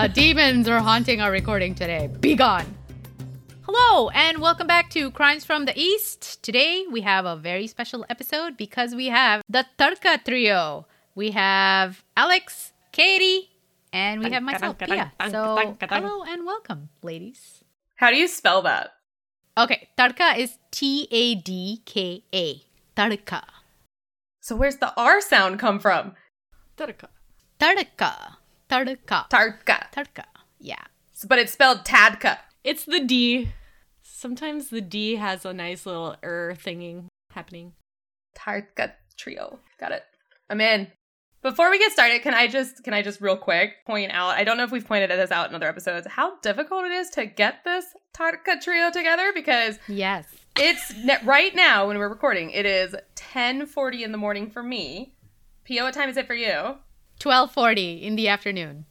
The demons are haunting our recording today. Be gone. Hello, and welcome back to Crimes from the East. Today we have a very special episode because we have the Tarka Trio. We have Alex, Katie, and we have myself, Pia. So, hello and welcome, ladies. How do you spell that? Okay, Tarka is T A D K A. Tarka. So where's the R sound come from? Tarka. Tarka. Tarka. Tarka. Tarka. Yeah. S- But it's spelled Tadka. It's the D. Sometimes the D has a nice little er thinging happening. Tarka trio. Got it. I'm in. Before we get started, can I just can I just real quick point out? I don't know if we've pointed this out in other episodes. How difficult it is to get this Tarka trio together because Yes. it's ne- right now when we're recording. It is 10:40 in the morning for me. Pia, what time is it for you? 12:40 in the afternoon.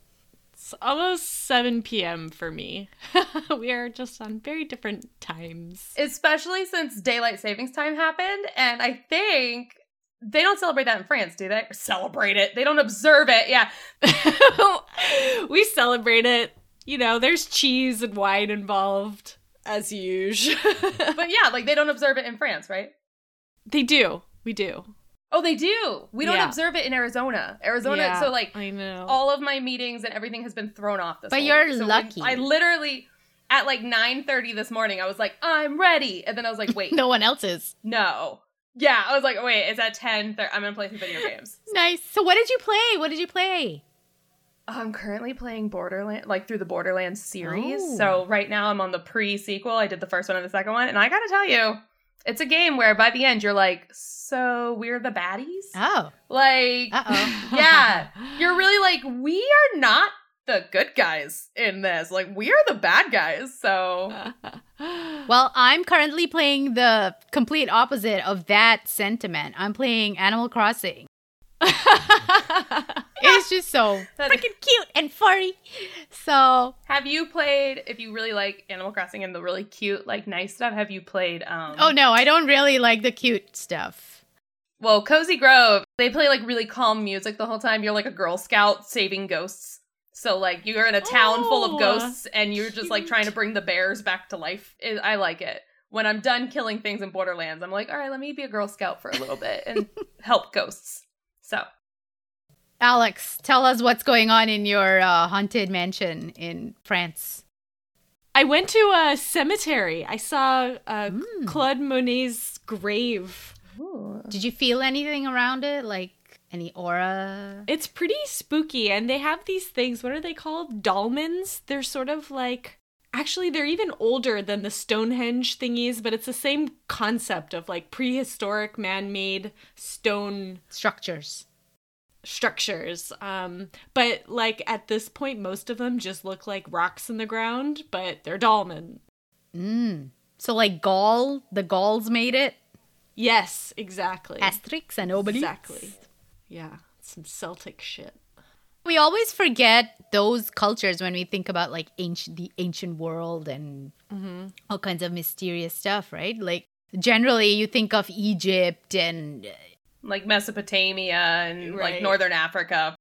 It's almost 7 p.m. for me. we are just on very different times. Especially since daylight savings time happened, and I think they don't celebrate that in France, do they? Celebrate it. They don't observe it. Yeah. we celebrate it. You know, there's cheese and wine involved, as usual. But yeah, like they don't observe it in France, right? they do. We do. Oh, they do. We don't Yeah. observe it in Arizona. Arizona, Yeah, so like I know. all of my meetings and everything has been thrown off this But you're. So lucky. I literally at like 9:30 this morning, I was like, "I'm ready." And then I was like, "Wait, No one else is. no." Yeah, I was like, "Wait, it's at 10. I'm going to play some video games." Nice. So what did you play? What did you play? I'm currently playing Borderland, like through the Borderlands series. Oh. So right now I'm on the pre-sequel. I did the first one and the second one, and I gotta tell you, it's a game where by the end you're like, so we're the baddies. Oh. Like, Uh-oh. yeah, you're really like, we are not the good guys in this. Like, we are the bad guys. So Well, I'm currently playing the complete opposite of that sentiment. I'm playing Animal Crossing. It's just so freaking cute and furry. So, have you played? If you really like Animal Crossing and the really cute, like nice stuff, have you played? um oh no, I don't really like the cute stuff. Well, Cozy Grove, they play like really calm music the whole time. You're like a Girl Scout saving ghosts. So like you're in a town full Oh, of ghosts and you're just like trying to bring the bears back to life. It, I like it. When I'm done killing things in Borderlands, I'm like, all right, let me be a Girl Scout for a little bit and help ghosts. So Alex, tell us what's going on in your uh, haunted mansion in France. I went to a cemetery. I saw uh, Mm. Claude Monet's grave. Did you feel anything around it? Like any aura? It's pretty spooky, and they have these things. What are they called? Dolmens. They're sort of like. Actually, they're even older than the Stonehenge thingies, but it's the same concept of like prehistoric man made stone Structures. structures. Um, but like at this point, most of them just look like rocks in the ground, but they're dolmen. Mm. So like Gaul, the Gauls made it. Yes, exactly. Asterix and Obelix. Exactly. Yeah, some Celtic shit. We always forget those cultures when we think about like ancient, the ancient world and mm-hmm. all kinds of mysterious stuff, right? Like generally, you think of Egypt and like Mesopotamia and like Northern Africa.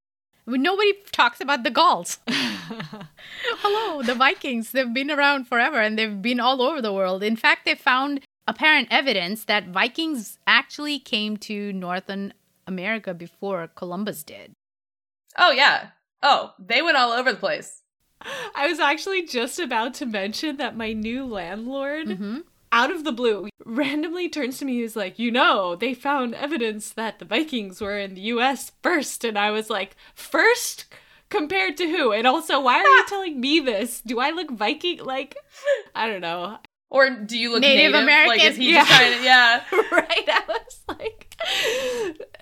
nobody talks about the Gauls. Hello, the Vikings. They've been around forever and they've been all over the world. In fact, they found apparent evidence that Vikings actually came to Northern America before Columbus did. Oh yeah. Oh, they went all over the place. I was actually just about to mention that my new landlord, Mhm. out of the blue, randomly turns to me. He's like, You know, they found evidence that the Vikings were in the US first. And I was like, First? Compared to who? And also, why are you telling me this? Do I look Viking? Like, I don't know. Or do you look Native native? Like American? is he Yeah. just trying to yeah. right? I was like,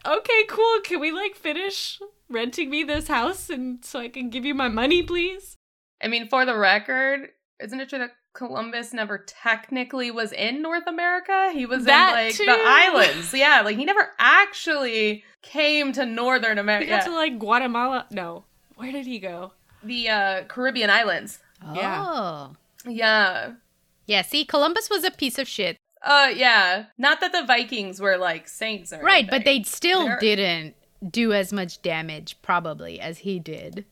okay, cool. Can we like finish renting me this house and so I can give you my money, please? I mean, for the record, isn't it true that Columbus never technically was in North America? He was That in like too. the islands. Yeah, like he never actually came to Northern We America. got to like Guatemala. No, where did he go? the uh, Caribbean islands. Yeah. Oh. Yeah. Yeah, see, Columbus was a piece of shit. Uh yeah. Not that the Vikings were like saints or Right, but they still They're- didn't do as much damage, probably, as he did.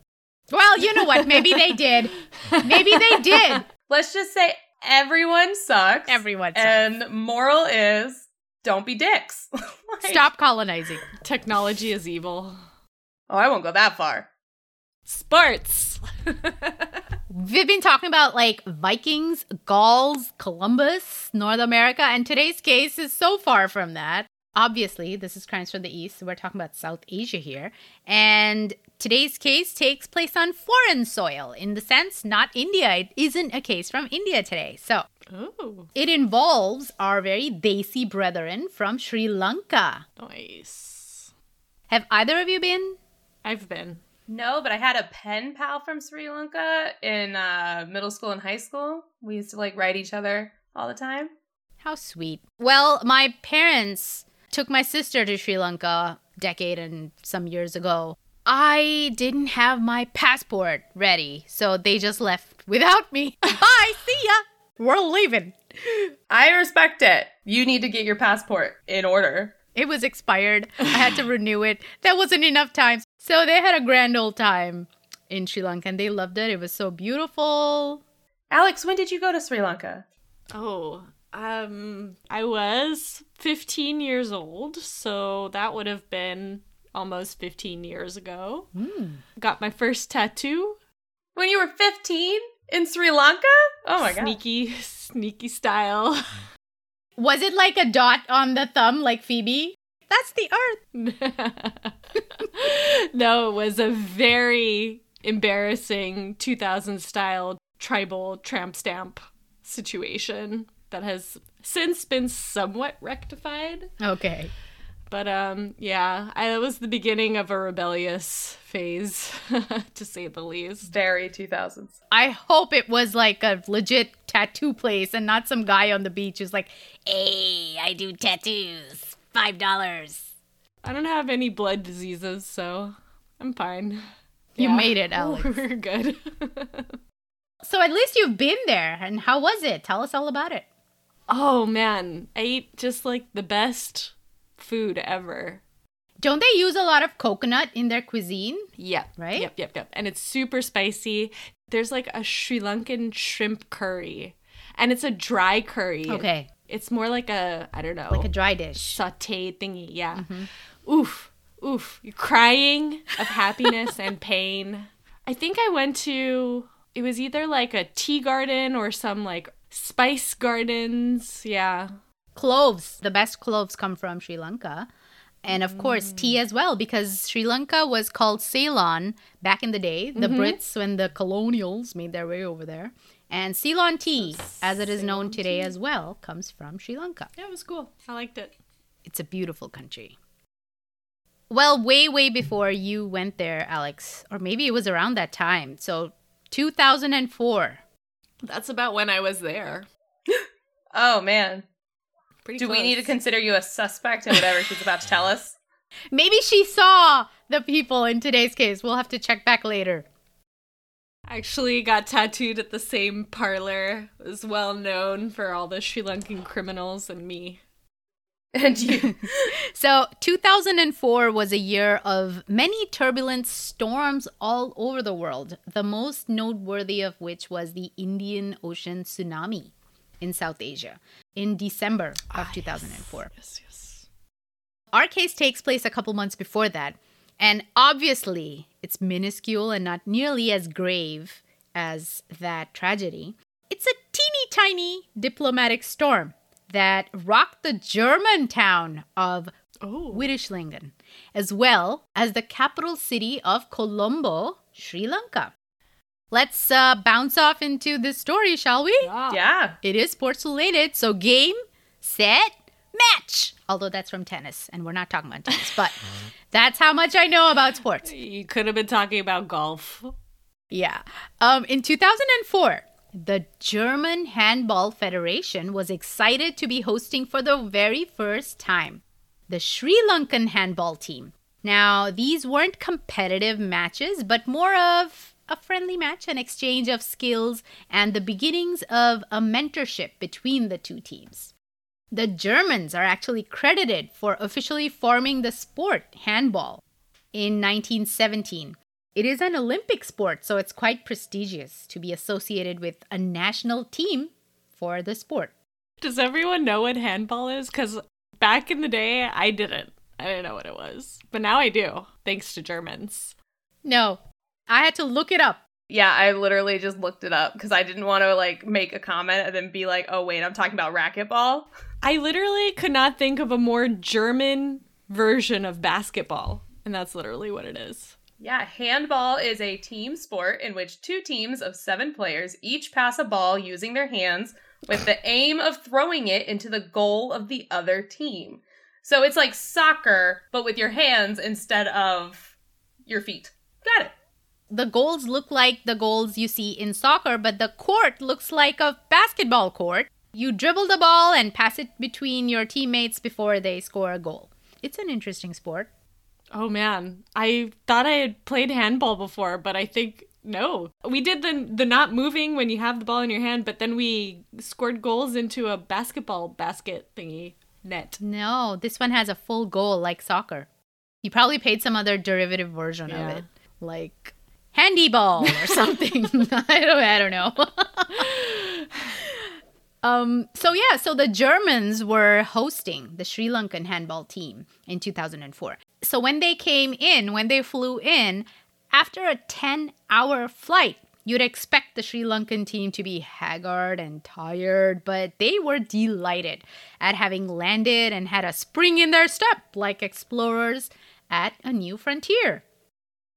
Well, you know what? Maybe they did. Maybe they did. Let's just say everyone sucks. Everyone sucks. And moral is don't be dicks. Like- Stop colonizing. Technology is evil. Oh, I won't go that far. Sports. We've been talking about like Vikings, Gauls, Columbus, North America, and today's case is so far from that. Obviously, this is Crimes from the East, so we're talking about South Asia here. And today's case takes place on foreign soil, in the sense, not India. It isn't a case from India today. So oh, it involves our very Desi brethren from Sri Lanka. nice. Have either of you been? I've been. No, but I had a pen pal from Sri Lanka in uh, middle school and high school. We used to like write each other all the time. How sweet. Well, my parents took my sister to Sri Lanka a decade and some years ago. I didn't have my passport ready, so they just left without me. Bye, see ya. We're leaving. I respect it. You need to get your passport in order. It was expired. I had to renew it. That wasn't enough time. So they had a grand old time in Sri Lanka and they loved it. It was so beautiful. Alex, when did you go to Sri Lanka? Oh, um, I was 15 years old, so that would have been almost 15 years ago. Hmm. Got my first tattoo. When you were 15 in Sri Lanka? Oh my god. Sneaky, sneaky style. Was it like a dot on the thumb like Phoebe? That's the earth. no, it was a very embarrassing 2000 style tribal tramp stamp situation that has since been somewhat rectified. Okay. But um yeah, I, it was the beginning of a rebellious phase to say the least. Very 2000s. I hope it was like a legit tattoo place and not some guy on the beach who's like, hey, I do tattoos. Five dollars. I don't have any blood diseases, so I'm fine. You made it, Alex. We're good. So at least you've been there. And how was it? Tell us all about it. Oh man, I ate just like the best food ever. Don't they use a lot of coconut in their cuisine? Yep. Right? Yep, yep, yep. And it's super spicy. There's like a Sri Lankan shrimp curry. And it's a dry curry. Okay. It's more like a I don't know. Like a dry dish. saute thingy. Yeah. Mm-hmm. Oof. Oof. You're crying of happiness and pain. I think I went to it was either like a tea garden or some like spice gardens. Yeah. Cloves. The best cloves come from Sri Lanka. And of course, mm. tea as well, because Sri Lanka was called Ceylon back in the day. The mm-hmm. Brits, when the colonials made their way over there. And Ceylon tea, as it is known today as well, comes from Sri Lanka. Yeah, it was cool. I liked it. It's a beautiful country. Well, way, way before you went there, Alex, or maybe it was around that time. So, 2004. That's about when I was there. Oh man. Pretty Do we need to consider you a suspect in whatever she's about to tell us? Maybe she saw the people in today's case. We'll have to check back later. actually got tattooed at the same parlor. It was well known for all the Sri Lankan criminals and me. And you So, 2004 was a year of many turbulent storms all over the world, the most noteworthy of which was the Indian Ocean tsunami in South Asia in December of ah, 2004. Yes, yes. Our case takes place a couple months before that, and obviously it's minuscule and not nearly as grave as that tragedy. It's a teeny tiny diplomatic storm that rocked the German town of Oh. Wirishlingen, as well as the capital city of Colombo, Sri Lanka. Let's uh, bounce off into this story, shall we? Yeah. It is sports related, so game, set, match. Although that's from tennis, and we're not talking about tennis, but that's how much I know about sports. You could have been talking about golf. Yeah. Um, in 2004, the German Handball Federation was excited to be hosting for the very first time the Sri Lankan handball team. Now, these weren't competitive matches, but more of a friendly match, an exchange of skills, and the beginnings of a mentorship between the two teams. The Germans are actually credited for officially forming the sport handball in 1917 It is an Olympic sport, so it's quite prestigious to be associated with a national team for the sport. Does everyone know what handball is? Because back in the day, I didn't. I didn't know what it was. But now I do, thanks to Germans. No, I had to look it up. Yeah, I literally just looked it up because I didn't want to like make a comment and then be like, "Oh wait, I'm talking about racquetball." I literally could not think of a more German version of basketball, and that's literally what it is. Yeah, handball is a team sport in which two teams of seven players each pass a ball using their hands with the aim of throwing it into the goal of the other team. So it's like soccer, but with your hands instead of your feet. Got it. The goals look like the goals you see in soccer, but the court looks like a basketball court. You dribble the ball and pass it between your teammates before they score a goal. It's an interesting sport. Oh man, I thought I had played handball before, but I think no. We did the the not moving when you have the ball in your hand, but then we scored goals into a basketball basket thingy net. No, this one has a full goal like soccer. You probably paid some other derivative version Yeah. of it, like handy ball or something. I don't I don't know. um so yeah, so the Germans were hosting the Sri Lankan handball team in 2004. So when they came in, when they flew in, after a 10-hour flight, You'd expect the Sri Lankan team to be haggard and tired, but they were delighted at having landed and had a spring in their step like explorers at a new frontier.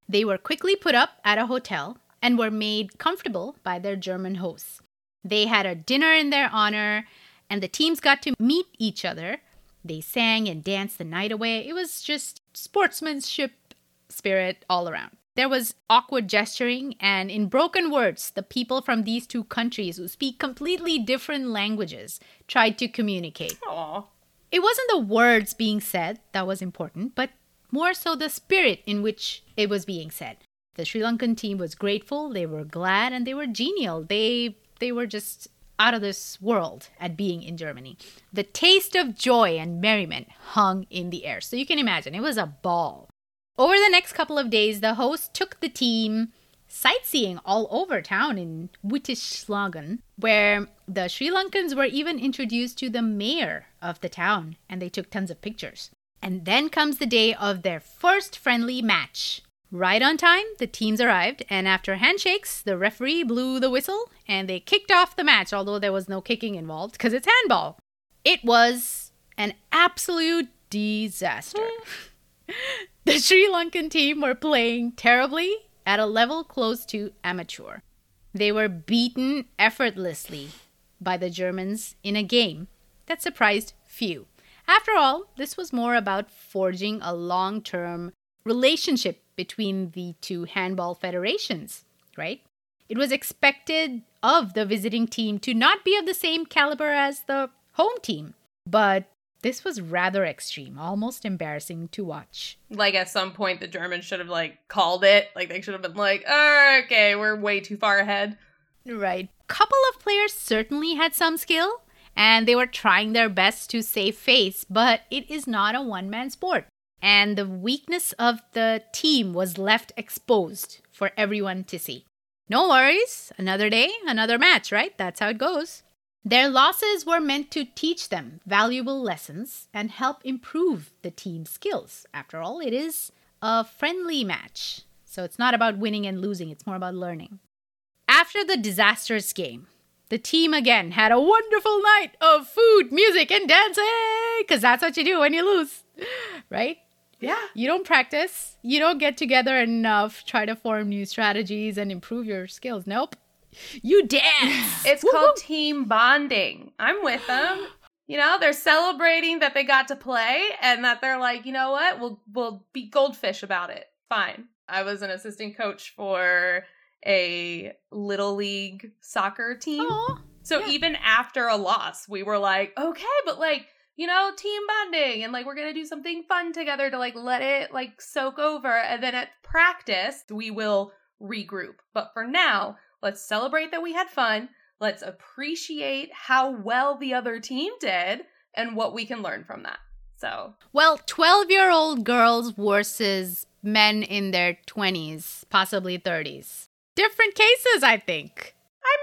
They were quickly put up at a hotel and were made comfortable by their German hosts. They had a dinner in their honor, and the teams got to meet each other. They sang and danced the night away. It was just sportsmanship spirit all around. There was awkward gesturing, and in broken words, the people from these two countries who speak completely different languages tried to communicate. Aw. It wasn't the words being said that was important, but more so the spirit in which it was being said. The Sri Lankan team was grateful, they were glad, and they were genial. They they were just out of this world at being in Germany. The taste of joy and merriment hung in the air. So you can imagine, it was a ball. Over the next couple of days, the host took the team sightseeing all over town in Wittislagen, where the Sri Lankans were even introduced to the mayor of the town, and they took tons of pictures. And then comes the day of their first friendly match. Right on time, the teams arrived, and after handshakes, the referee blew the whistle and they kicked off the match, although there was no kicking involved because it's handball. It was an absolute disaster. the Sri Lankan team were playing terribly at a level close to amateur. They were beaten effortlessly by the Germans in a game that surprised few. After all, this was more about forging a long term relationship between the two handball federations, right? It was expected of the visiting team to not be of the same caliber as the home team, but this was rather extreme, almost embarrassing to watch. Like at some point, the Germans should have like called it. Like they should have been like, oh, "Okay, we're way too far ahead." Right. Couple of players certainly had some skill and they were trying their best to save face, but it is not a one man sport. And the weakness of the team was left exposed for everyone to see. No worries, another day, another match, right? That's how it goes. Their losses were meant to teach them valuable lessons and help improve the team's skills. After all, it is a friendly match. So it's not about winning and losing, it's more about learning. After the disastrous game, the team again had a wonderful night of food, music, and dancing because that's what you do when you lose, right? Yeah. You don't practice, you don't get together enough, try to form new strategies and improve your skills. Nope. You dance. It's Woo-hoo. called team bonding. I'm with them. You know, they're celebrating that they got to play and that they're like, you know what? We'll we'll be goldfish about it. Fine. I was an assistant coach for a little league soccer team. Aw. So Yeah. even after a loss, we were like, okay, but like, you know, team bonding and like we're going to do something fun together to like let it like soak over and then at practice, we will regroup. But for now, let's celebrate that we had fun. Let's appreciate how well the other team did and what we can learn from that. So, Well, 12 year old girls versus men in their 20s, possibly 30s. Different cases, I think.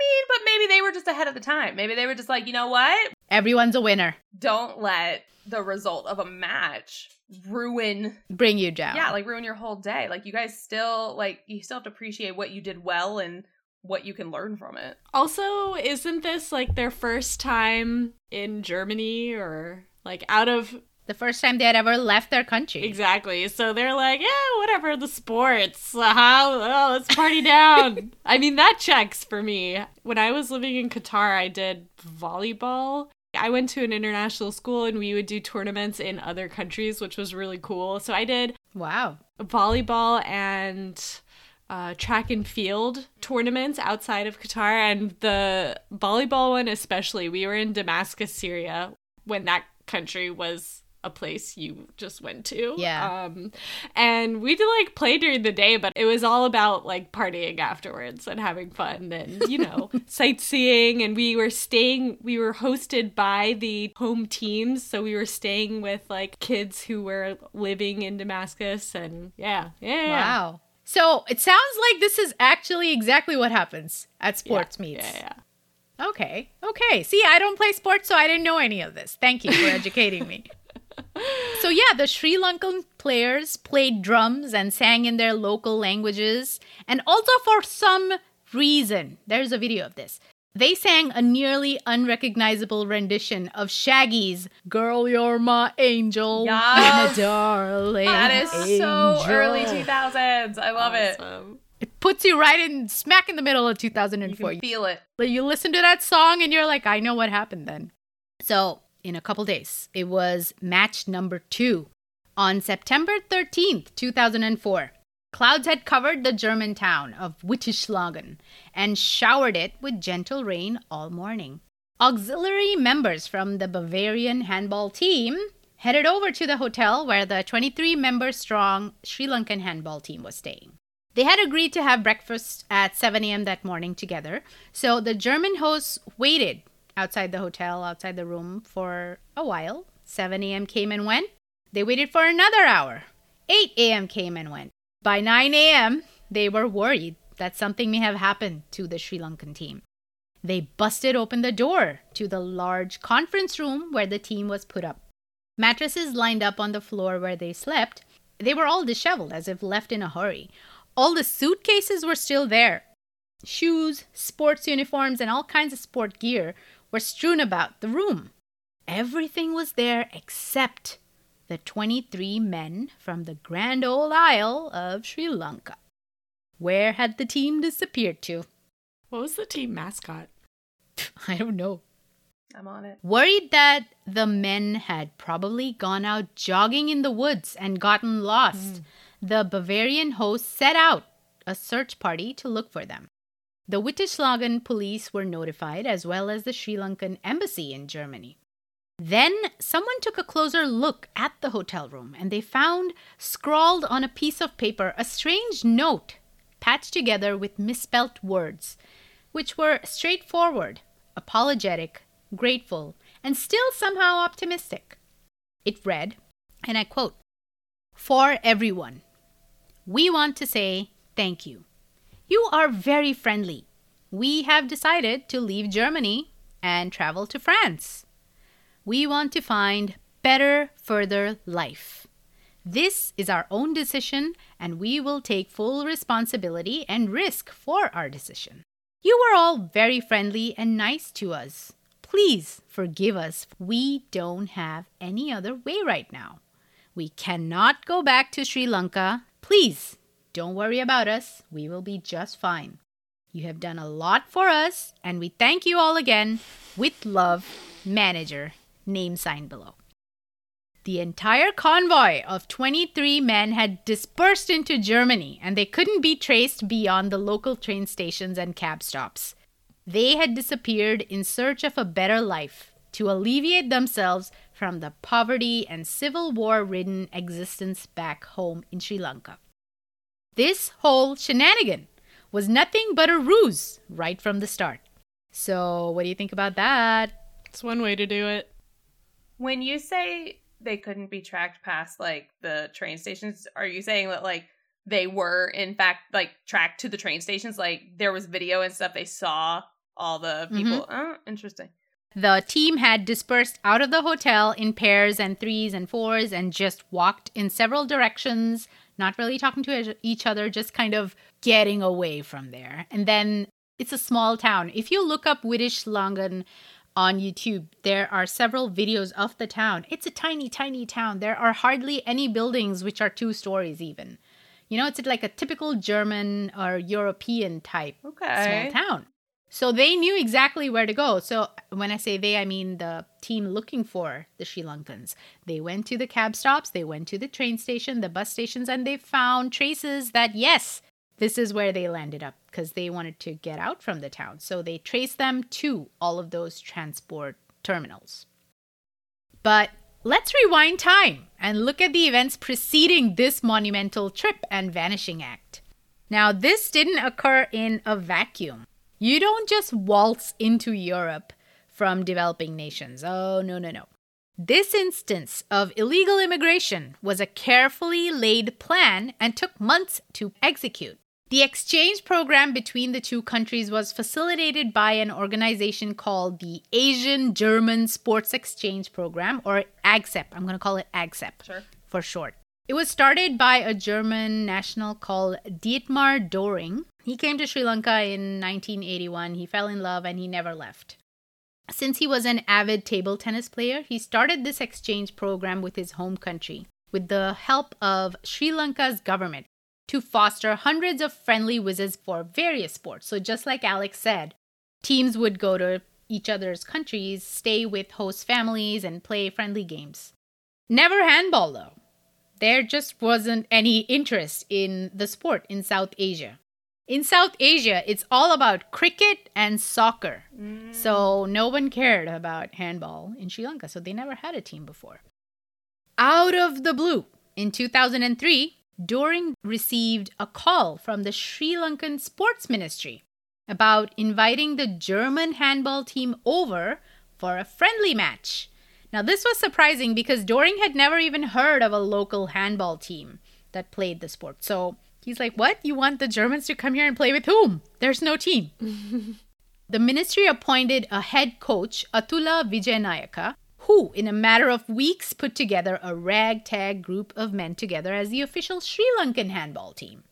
I mean, but maybe they were just ahead of the time. Maybe they were just like, you know what? Everyone's a winner. Don't let the result of a match ruin Bring you down. yeah like ruin your whole day like you guys still like you still have to appreciate what you did well and what you can learn from it Also, isn't this like their first time in Germany or like out of the first time they had ever left their country. exactly? So they're like, yeah, whatever, the sports. Uh-huh. Well, let's party down. I mean, that checks for me. When I was living in Qatar, I did volleyball. I went to an international school and we would do tournaments in other countries, which was really cool. So I did Wow. volleyball and uh, track and field tournaments outside of Qatar. And the volleyball one, especially, we were in Damascus, Syria, when that country was a place you just went to. Yeah. Um, and we did like play during the day, but it was all about like partying afterwards and having fun and, you know, sightseeing. And we were staying, we were hosted by the home teams. So we were staying with like kids who were living in Damascus. And yeah, yeah. Wow. So it sounds like this is actually exactly what happens at sports Yeah, meets. Yeah, yeah. Okay. Okay. See, I don't play sports, so I didn't know any of this. Thank you for educating me. So, yeah, the Sri Lankan players played drums and sang in their local languages. And also, for some reason, there's a video of this. They sang a nearly unrecognizable rendition of Shaggy's Girl, You're My Angel, Yes. My Darling. that is so early 2000s i love it Awesome. It puts you right in smack in the middle of you 2004. can feel it you listen to that song and you're like, I know what happened then. So, in a couple days, it was match number two. On September 13th, 2004, clouds had covered the German town of Wittischlagen and showered it with gentle rain all morning. Auxiliary members from the Bavarian handball team headed over to the hotel where the 23 member strong Sri Lankan handball team was staying. They had agreed to have breakfast at 7 a.m. that morning together, so the German hosts waited outside the hotel, outside the room for a while. 7 a.m. came and went. They waited for another hour. 8 a.m. came and went. By 9 a.m., they were worried that something may have happened to the Sri Lankan team. They busted open the door to the large conference room where the team was put up. Mattresses lined up on the floor where they slept. They were all disheveled as if left in a hurry. All the suitcases were still there. Shoes, sports uniforms, and all kinds of sport gear were strewn about the room. Everything was there except the 23 men from the grand old isle of Sri Lanka. Where had the team disappeared to? What was the team mascot? I don't know. i'm on it Worried that the men had probably gone out jogging in the woods and gotten lost, hmm. the Bavarian host set out a search party to look for them. The Wittischlagen police were notified, as well as the Sri Lankan embassy in Germany. Then someone took a closer look at the hotel room and they found scrawled on a piece of paper a strange note patched together with misspelt words, which were straightforward, apologetic, grateful, and still somehow optimistic. It read, and I quote, For everyone, we want to say thank you. You are very friendly. We have decided to leave Germany and travel to France. We want to find better, further life. This is our own decision, and we will take full responsibility and risk for our decision. You were all very friendly and nice to us. Please forgive us. We don't have any other way right now. We cannot go back to Sri Lanka. Please don't worry about us. We will be just fine. You have done a lot for us, and we thank you all again. With love, manager. Name sign below. The entire convoy of 23 men had dispersed into Germany and they couldn't be traced beyond the local train stations and cab stops. They had disappeared in search of a better life to alleviate themselves from the poverty and civil war ridden existence back home in Sri Lanka. This whole shenanigan was nothing but a ruse right from the start. So, what do you think about that? It's one way to do it. when you say they couldn't be tracked past like the train stations are you saying that like they were in fact like tracked to the train stations. Like there was video and stuff. They saw all the mm-hmm. people. Oh, interesting. The team had dispersed out of the hotel in pairs and threes and fours and just walked in several directions, not really talking to each other, just kind of getting away from there. And then it's a small town. If you look up Langan on YouTube, there are several videos of the town. It's a tiny, tiny town. There are hardly any buildings which are two stories, even. You know, it's like a typical German or European type Okay. small town. So they knew exactly where to go. So when I say they, I mean the team looking for the Sri Lankans. They went to the cab stops, they went to the train station, the bus stations, and they found traces that, yes, this is where they landed up because they wanted to get out from the town. So they traced them to all of those transport terminals. But let's rewind time and look at the events preceding this monumental trip and vanishing act. Now, this didn't occur in a vacuum. You don't just waltz into Europe from developing nations. Oh, no, no, no. This instance of illegal immigration was a carefully laid plan and took months to execute. The exchange program between the two countries was facilitated by an organization called the Asian German Sports Exchange Program, or AGSEP. I'm going to call it AGSEP Sure. for short. It was started by a German national called Dietmar Doring. He came to Sri Lanka in 1981. He fell in love and he never left. Since he was an avid table tennis player, he started this exchange program with his home country with the help of Sri Lanka's government to foster hundreds of friendly visits for various sports. So, just like Alex said, teams would go to each other's countries, stay with host families, and play friendly games. Never handball, though. There just wasn't any interest in the sport in South Asia. In South Asia, it's all about cricket and soccer. Mm. So no one cared about handball in Sri Lanka, so they never had a team before. Out of the blue, in 2003, Doring received a call from the Sri Lankan Sports Ministry about inviting the German handball team over for a friendly match. Now, this was surprising because Doring had never even heard of a local handball team that played the sport. So he's like, What? You want the Germans to come here and play with whom? There's no team. the ministry appointed a head coach, Atula Vijayanayaka, who, in a matter of weeks, put together a ragtag group of men together as the official Sri Lankan handball team.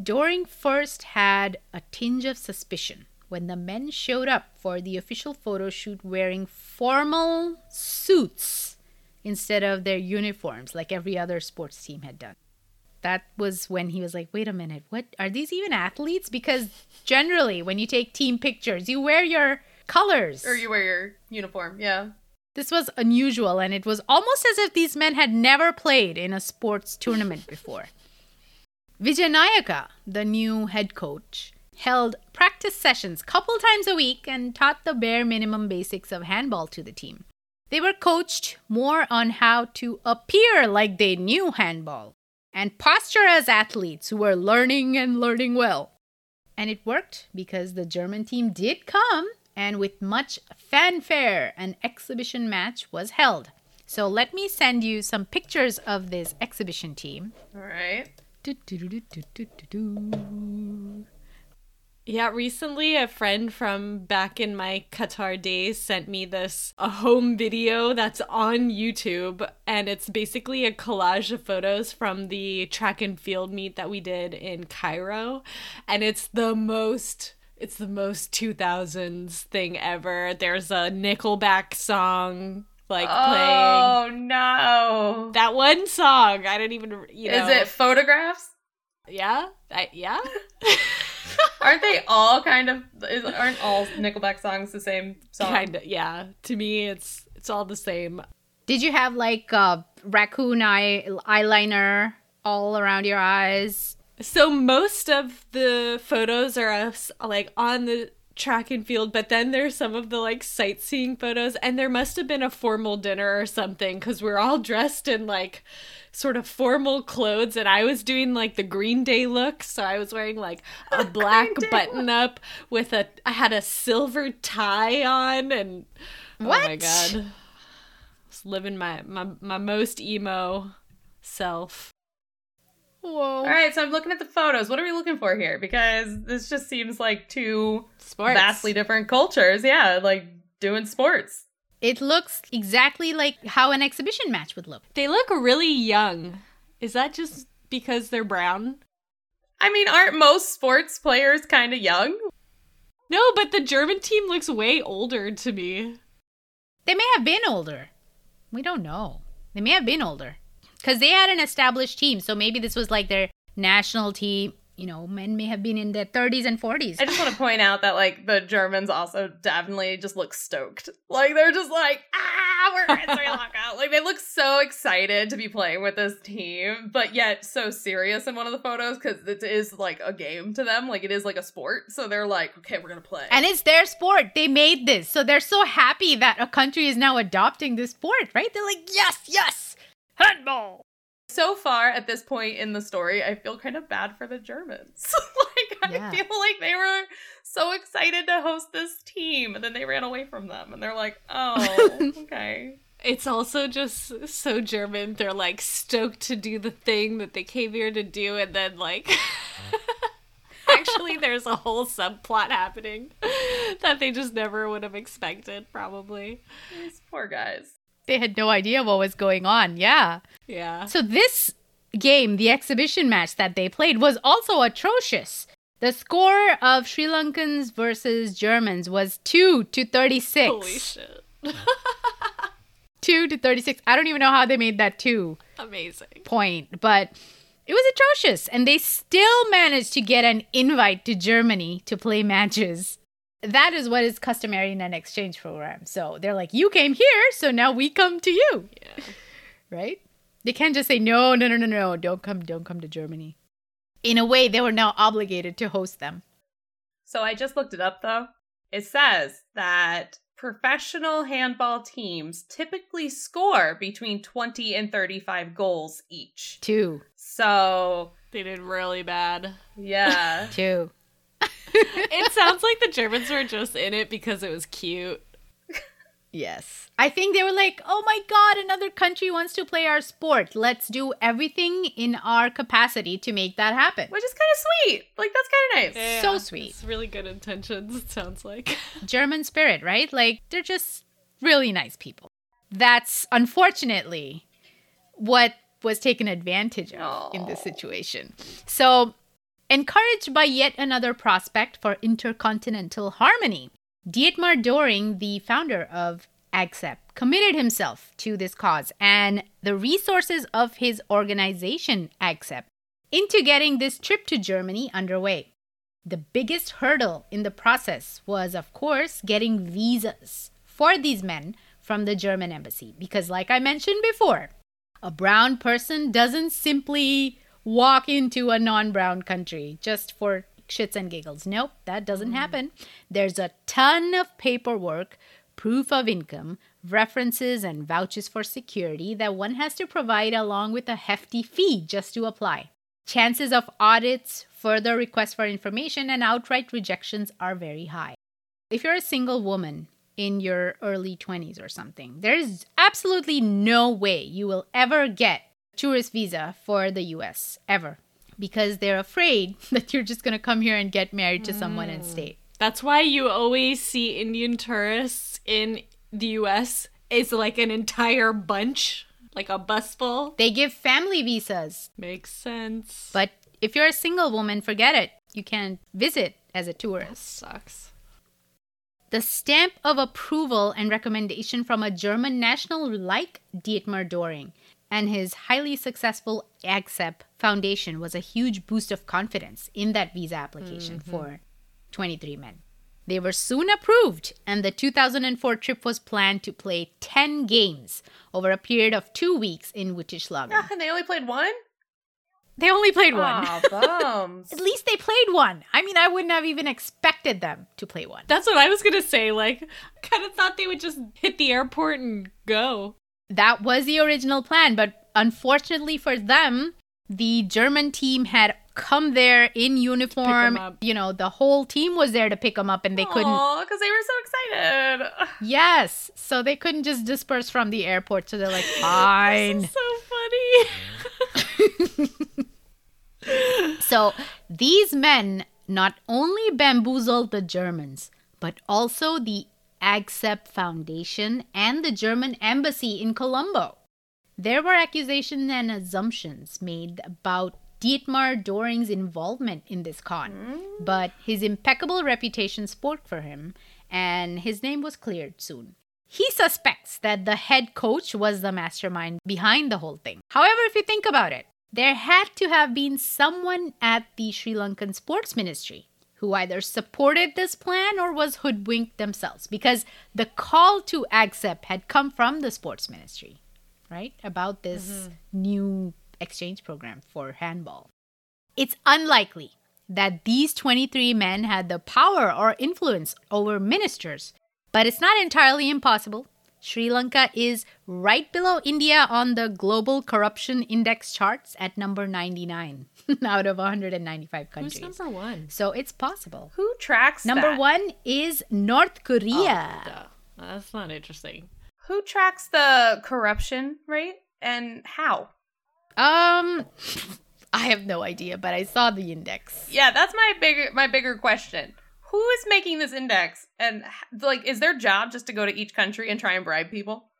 Doring first had a tinge of suspicion when the men showed up for the official photo shoot wearing formal suits instead of their uniforms like every other sports team had done. That was when he was like, wait a minute, what are these even athletes? Because generally, when you take team pictures, you wear your colors. Or you wear your uniform. Yeah. This was unusual, and it was almost as if these men had never played in a sports tournament before. Vijayanayaka, the new head coach, held practice sessions couple times a week and taught the bare minimum basics of handball to the team. They were coached more on how to appear like they knew handball and posture as athletes who are learning and learning well. And it worked because the German team did come and with much fanfare, an exhibition match was held. So let me send you some pictures of this exhibition team. All right. Yeah, recently a friend from back in my Qatar days sent me this a home video that's on YouTube and it's basically a collage of photos from the track and field meet that we did in Cairo and it's the most it's the most 2000s thing ever. There's a Nickelback song like oh, playing. Oh no. That one song, I didn't even you know. Is it photographs? Yeah? I, yeah? Aren't they all kind of? Is, aren't all Nickelback songs the same song? kind of yeah to me it's it's all the same Did you have like a raccoon eye eyeliner all around your eyes? so most of the photos are us like on the track and field but then there's some of the like sightseeing photos and there must have been a formal dinner or something because we're all dressed in like sort of formal clothes and i was doing like the green day look so i was wearing like a black button up with a i had a silver tie on and oh my What? god. Was living my my, my most emo self Whoa. All right, so I'm looking at the photos. What are we looking for here? Because this just seems like two Sports. vastly different cultures. Yeah, like doing sports. It looks exactly like how an exhibition match would look. They look really young. Is that just because they're brown? I mean, aren't most sports players kind of young? No, but the German team looks way older to me. They may have been older. We don't know. They may have been older. Because they had an established team. So maybe this was like their national team. You know, men may have been in their 30s and 40s. I just want to point out that like the Germans also definitely just look stoked. Like they're just like, ah, we're in Sri Lanka. like they look so excited to be playing with this team, but yet so serious in one of the photos because it is like a game to them. Like it is like a sport. So they're like, okay, we're gonna play. And it's their sport. They made this. So they're so happy that a country is now adopting this sport, right? They're like, yes, yes, handball. so far at this point in the story, I feel kind of bad for the Germans. like I Yeah. feel like they were so excited to host this team, and then they ran away from them, and they're like, "Oh, okay." It's also just so German. They're like stoked to do the thing that they came here to do, and then like. Actually, there's a whole subplot happening that they just never would have expected, probably. These poor guys. They had no idea what was going on. Yeah. Yeah. So this game, the exhibition match that they played, was also atrocious. The score of Sri Lankans versus Germans was 2 to 36. Holy shit. 2 to 36. I don't even know how they made that 2 Amazing. point, but it was atrocious. And they still managed to get an invite to Germany to play matches. That is what is customary in an exchange program. So they're like, you came here, so now we come to you. Yeah. right? They can't just say no, no, no, no, no, don't come, don't come to Germany. In a way, they were now obligated to host them. So I just looked it up though. It says that professional handball teams typically score between 20 and 35 goals each. Two, So, They did really bad. yeah. two. It sounds like the Germans were just in it because it was cute. Yes. I think they were like, oh my God, another country wants to play our sport. Let's do everything in our capacity to make that happen. Which is kind of sweet. Like that's kind of nice. So sweet. It's really good intentions, it sounds like. German spirit, right? Like, they're just really nice people. That's unfortunately what was taken advantage of in this situation. So, encouraged by yet another prospect for intercontinental harmony, Dietmar Doring, the founder of AGSEP, committed himself to this cause and the resources of his organization, AGSEP, into getting this trip to Germany underway. The biggest hurdle in the process was, of course, getting visas for these men from the German embassy. Because, like I mentioned before, a brown person doesn't simply walk into a non brown country just for shits and giggles. Nope, that doesn't mm. happen. There's a ton of paperwork, proof of income, references, and vouchers for security that one has to provide along with a hefty fee just to apply. Chances of audits, further requests for information, and outright rejections are very high. If you're a single woman in your early 20s or something, there's absolutely no way you will ever get tourist visa for the US ever because they're afraid that you're just going to come here and get married to someone and mm. stay. That's why you always see Indian tourists in the US is like an entire bunch, like a bus full. They give family visas, Makes sense. but if you're a single woman, forget it. You can't visit as a tourist. sucks. The stamp of approval and recommendation from a German national like Dietmar Doring and his highly successful AGSEP Foundation was a huge boost of confidence in that visa application for 23 men. They were soon approved, and the 2004 trip was planned to play 10 games over a period of two weeks in Wittischlagen. Ah, and they only played one? They only played one. Aw, bums. At least they played one. I mean, I wouldn't have even expected them to play one. That's what I was gonna say. Like, I kind of thought they would just hit the airport and go. That was the original plan, but unfortunately for them, the German team had come there in uniform. You know, the whole team was there to pick them up, and they couldn't. Oh, because they were so excited. Yes, so they couldn't just disperse from the airport. So they're like, fine. So funny. So these men not only bamboozled the Germans, but also the AGSEP Foundation and the German embassy in Colombo. There were accusations and assumptions made about Dietmar Doring's involvement in this con, mm. but his impeccable reputation spoke for him, and his name was cleared soon. He suspects that the head coach was the mastermind behind the whole thing. However, if you think about it, there had to have been someone at the Sri Lankan Sports Ministry who either supported this plan or was hoodwinked themselves because the call to accept had come from the sports ministry, right? About this mm-hmm. new exchange program for handball. It's unlikely that these 23 men had the power or influence over ministers, but it's not entirely impossible. Sri Lanka is right below India on the Global Corruption Index charts at number 99 out of 195 countries. Who's number one? So it's possible. Who tracks Number that? one is North Korea. Oh, duh. That's not interesting. Who tracks the corruption rate and how? um, I have no idea, but I saw the index. Yeah, that's my bigger my bigger question. Who is making this index? And like, is their job just to go to each country and try and bribe people?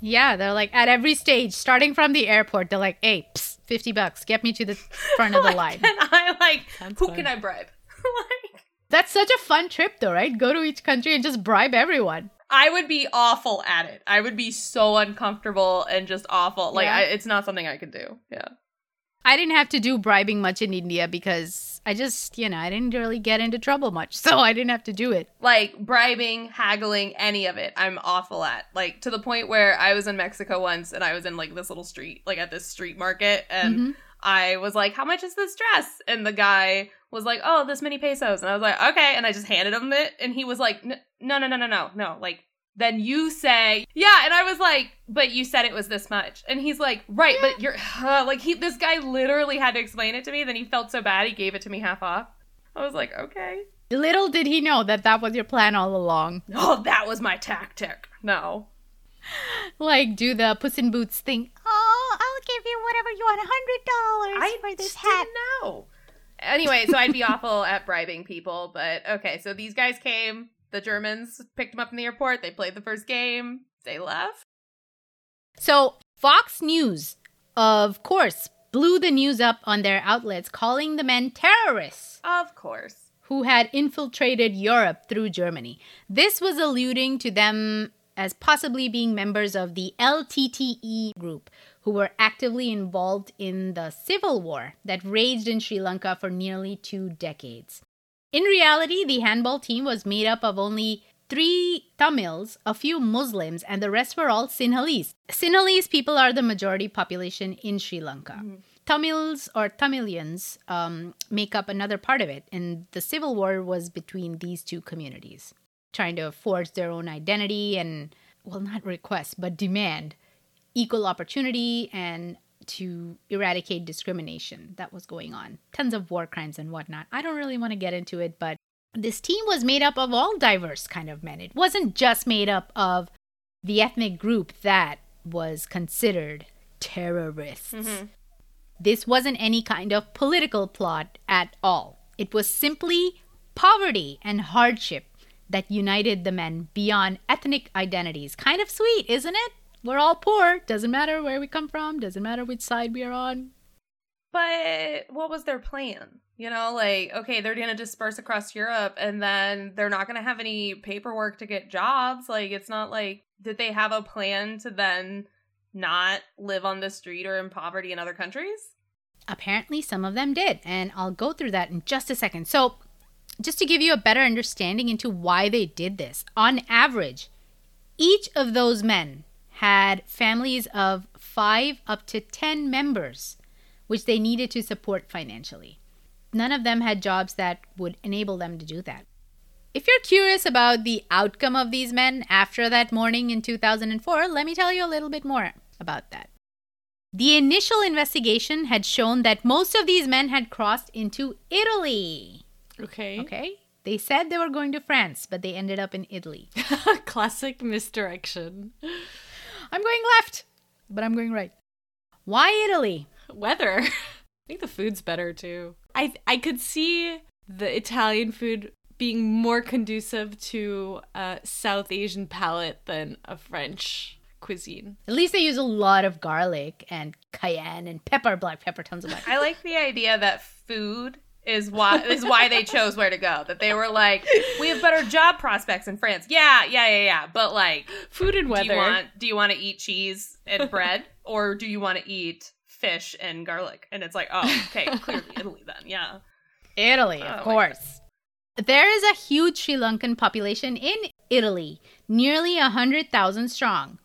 Yeah, they're like at every stage, starting from the airport, they're like, "Hey, psst, fifty bucks, get me to the front of the Like, line." And I like? Sounds who fun. can I bribe? like, That's such a fun trip, though, right? Go to each country and just bribe everyone. I would be awful at it. I would be so uncomfortable and just awful. Like, Yeah. I, it's not something I could do. Yeah. I didn't have to do bribing much in India because I just, you know, I didn't really get into trouble much, so I didn't have to do it. like bribing, haggling, any of it, I'm awful at. Like to the point where I was in Mexico once and I was in like this little street, like at this street market, and Mhm. I was like, How much is this dress? And the guy was like, Oh, this many pesos. And I was like, Okay. And I just handed him it. And he was like, No, no, no, no, no, no. Like, then you say, Yeah. And I was like, But you said it was this much. And he's like, Right. But you're like, he, this guy literally had to explain it to me. Then he felt so bad. He gave it to me half off. I was like, Okay. Little did he know that that was your plan all along. Oh, that was my tactic. No. Like, do the Puss in Boots thing. Oh, I'll give you whatever you want, a hundred dollars for this hat. didn't know. Anyway, so I'd be awful at bribing people, but okay. So these guys came. The Germans picked them up in the airport. They played the first game. They left. So, Fox News, of course, blew the news up on their outlets, calling the men terrorists Of course. who had infiltrated Europe through Germany. This was alluding to them as possibly being members of the LTTE group, who were actively involved in the civil war that raged in Sri Lanka for nearly two decades. In reality, the handball team was made up of only three Tamils, a few Muslims, and the rest were all Sinhalese. Sinhalese people are the majority population in Sri Lanka. Tamils or Tamilians um, make up another part of it, and the civil war was between these two communities, trying to forge their own identity and, well, not request, but demand equal opportunity and to eradicate discrimination that was going on. Tons of war crimes and whatnot. I don't really want to get into it, but this team was made up of all diverse kind of men. It wasn't just made up of the ethnic group that was considered terrorists. Mm-hmm. This wasn't any kind of political plot at all. It was simply poverty and hardship that united the men beyond ethnic identities. Kind of sweet, isn't it? We're all poor. Doesn't matter where we come from, doesn't matter which side we are on. But what was their plan? You know, like, okay, they're going to disperse across Europe and then they're not going to have any paperwork to get jobs. Like, it's not like, did they have a plan to then not live on the street or in poverty in other countries? Apparently, some of them did, and I'll go through that in just a second. So, just to give you a better understanding into why they did this, on average, each of those men had families of five up to 10 members, which they needed to support financially. None of them had jobs that would enable them to do that. If you're curious about the outcome of these men after that morning in 2004, let me tell you a little bit more about that. The initial investigation had shown that most of these men had crossed into Italy. Okay. Okay? They said they were going to France, but they ended up in Italy. Classic misdirection. I'm going left, but I'm going right. Why Italy? Weather. I think the food's better too. I I could see the Italian food being more conducive to a South Asian palate than a French cuisine. At least they use a lot of garlic and cayenne and pepper, black pepper, tons of black. Pepper. I like the idea that food is why is why they chose where to go. That they were like, we have better job prospects in France. Yeah, yeah, yeah, yeah. But like, Food and do weather. you want do you want to eat cheese and bread, or do you want to eat fish and garlic? And it's like, oh, okay, clearly Italy then. Yeah. Italy, Oh of course. There is a huge Sri Lankan population in Italy, nearly 100,000 strong.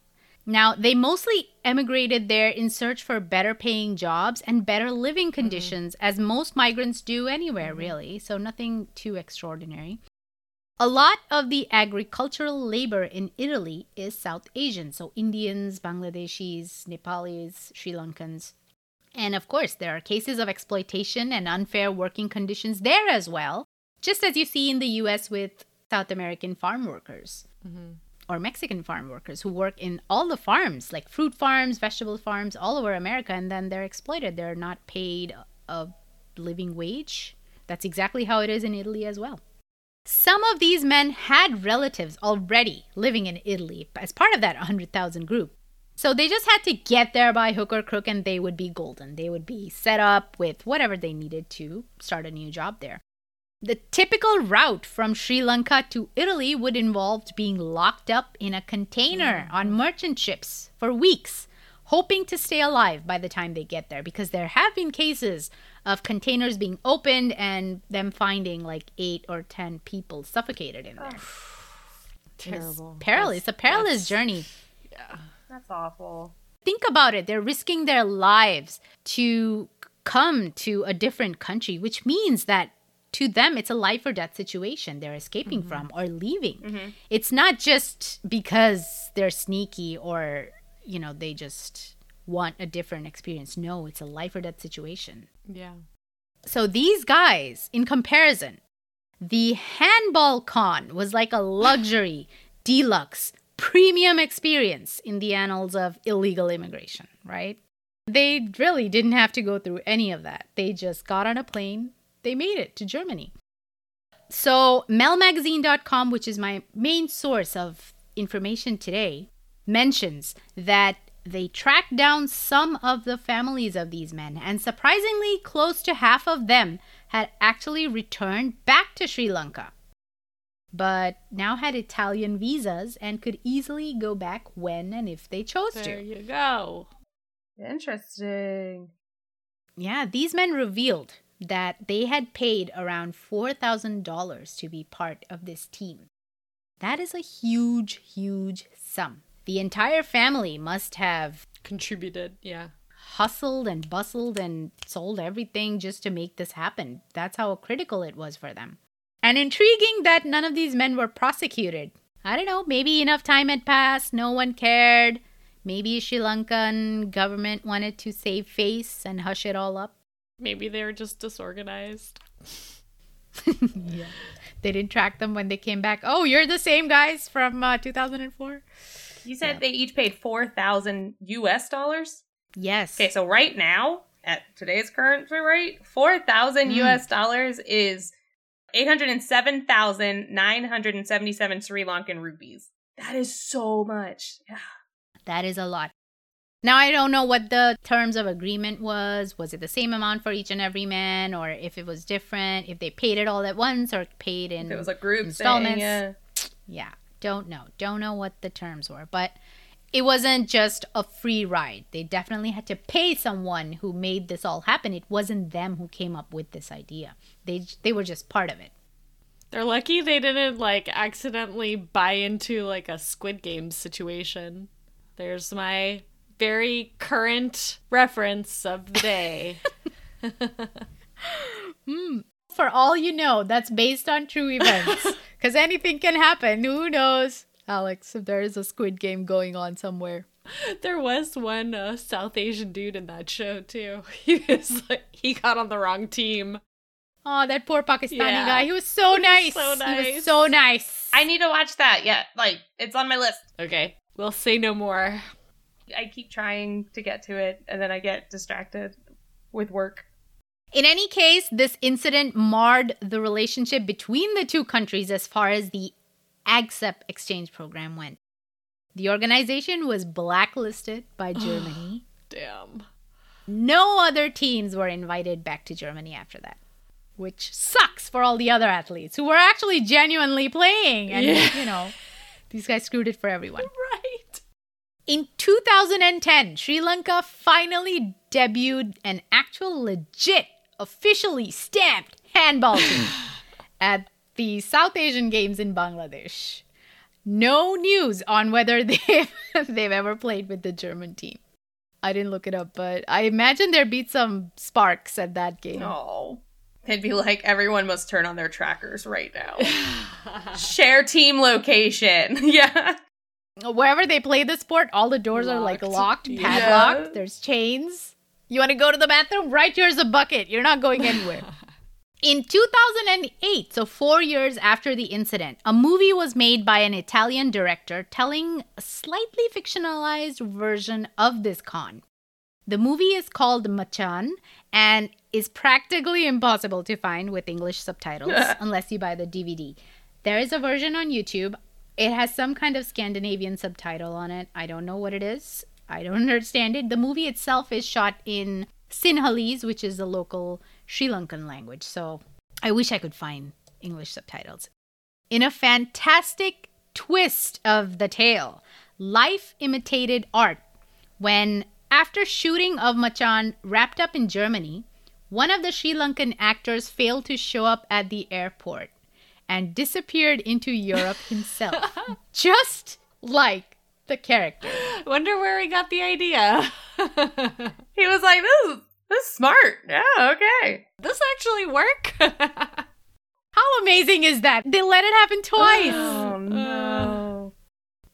Now, they mostly emigrated there in search for better paying jobs and better living mm-hmm. conditions, as most migrants do anywhere, mm-hmm. really, so nothing too extraordinary. A lot of the agricultural labor in Italy is South Asian, so Indians, Bangladeshis, Nepalis, Sri Lankans. And of course, there are cases of exploitation and unfair working conditions there as well, just as you see in the US with South American farm workers mm-hmm. Or Mexican farm workers who work in all the farms, like fruit farms, vegetable farms, all over America, and then they're exploited. They're not paid a living wage. That's exactly how it is in Italy as well. Some of these men had relatives already living in Italy as part of that 100,000 group. So they just had to get there by hook or crook and they would be golden. They would be set up with whatever they needed to start a new job there. The typical route from Sri Lanka to Italy would involve being locked up in a container hmm. on merchant ships for weeks, hoping to stay alive by the time they get there because there have been cases of containers being opened and them finding like 8 or 10 people suffocated in there. Terrible. It's perilous. It's a perilous That's- journey. That's awful. Think about it. They're risking their lives to come to a different country, which means that to them it's a life or death situation they're escaping mm-hmm. from or leaving. Mm-hmm. It's not just because they're sneaky or, you know, they just want a different experience. No, it's a life or death situation. Yeah. So these guys, in comparison, the handball con was like a luxury, deluxe, premium experience in the annals of illegal immigration, right? They really didn't have to go through any of that. They just got on a plane, they made it to Germany. So, melmagazine.com, which is my main source of information today, mentions that they tracked down some of the families of these men, and surprisingly, close to half of them had actually returned back to Sri Lanka, but now had Italian visas and could easily go back when and if they chose There to. There you go. Interesting. Yeah, these men revealed that they had paid around $4,000 to be part of this team. That is a huge, huge sum. The entire family must have Contributed. Yeah. hustled and bustled and sold everything just to make this happen. That's how critical it was for them. And intriguing that none of these men were prosecuted. I don't know, maybe enough time had passed, no one cared. Maybe Sri Lankan government wanted to save face and hush it all up. Maybe they were just disorganized. yeah. They didn't track them when they came back. Oh, you're the same guys from uh, 2004? You said Yeah. they each paid four thousand US dollars. Yes. Okay, so right now, at today's currency rate, four thousand Mm. US dollars is eight hundred and seven thousand nine hundred and seventy-seven Sri Lankan rupees. That is so much. Yeah. That is a lot. Now I don't know what the terms of agreement was. Was it the same amount for each and every man, or if it was different? If they paid it all at once, or paid in If it was a group installments. thing, yeah. yeah, don't know. Don't know what the terms were, but it wasn't just a free ride. They definitely had to pay someone who made this all happen. It wasn't them who came up with this idea. They they were just part of it. They're lucky they didn't like accidentally buy into like a Squid Game situation. There's my very current reference of the day. For all you know, that's based on true events. Because anything can happen. Who knows, Alex, if there is a Squid Game going on somewhere. there was one uh, South Asian dude in that show too. He was like he got on the wrong team. Oh, that poor Pakistani Yeah. guy. He was so nice. so He nice. was so nice. I need to watch that. Yeah, like it's on my list. Okay, we'll say no more. I keep trying to get to it, and then I get distracted with work. In any case, this incident marred the relationship between the two countries as far as the AGSEP exchange program went. The organization was blacklisted by Germany. Damn. No other teams were invited back to Germany after that, which sucks for all the other athletes who were actually genuinely playing. And, Yeah. you know, these guys screwed it for everyone. Right. In 2010, Sri Lanka finally debuted an actual legit, officially stamped handball team at the South Asian Games in Bangladesh. No news on whether they've, they've ever played with the German team. I didn't look it up, but I imagine there'd be some sparks at that game. Oh. It'd be like everyone must turn on their trackers right now. Share team location. yeah. Wherever they play the sport, all the doors are like Locked. locked, Yeah. padlocked. There's chains. You want to go to the bathroom? Right here's a bucket. You're not going anywhere. In 2008, so four years after the incident, a movie was made by an Italian director telling a slightly fictionalized version of this con. The movie is called Machan and is practically impossible to find with English subtitles unless you buy the DVD. There is a version on YouTube. It has some kind of Scandinavian subtitle on it. I don't know what it is. I don't understand it. The movie itself is shot in Sinhalese, which is the local Sri Lankan language. So I wish I could find English subtitles. In a fantastic twist of the tale, life imitated art when, after shooting of Machan wrapped up in Germany, one of the Sri Lankan actors failed to show up at the airport and disappeared into Europe himself, just like the character. Wonder where he got the idea. He was like, this is, this is smart. Yeah, okay. this actually work? How amazing is that? They let it happen twice. Oh, oh no.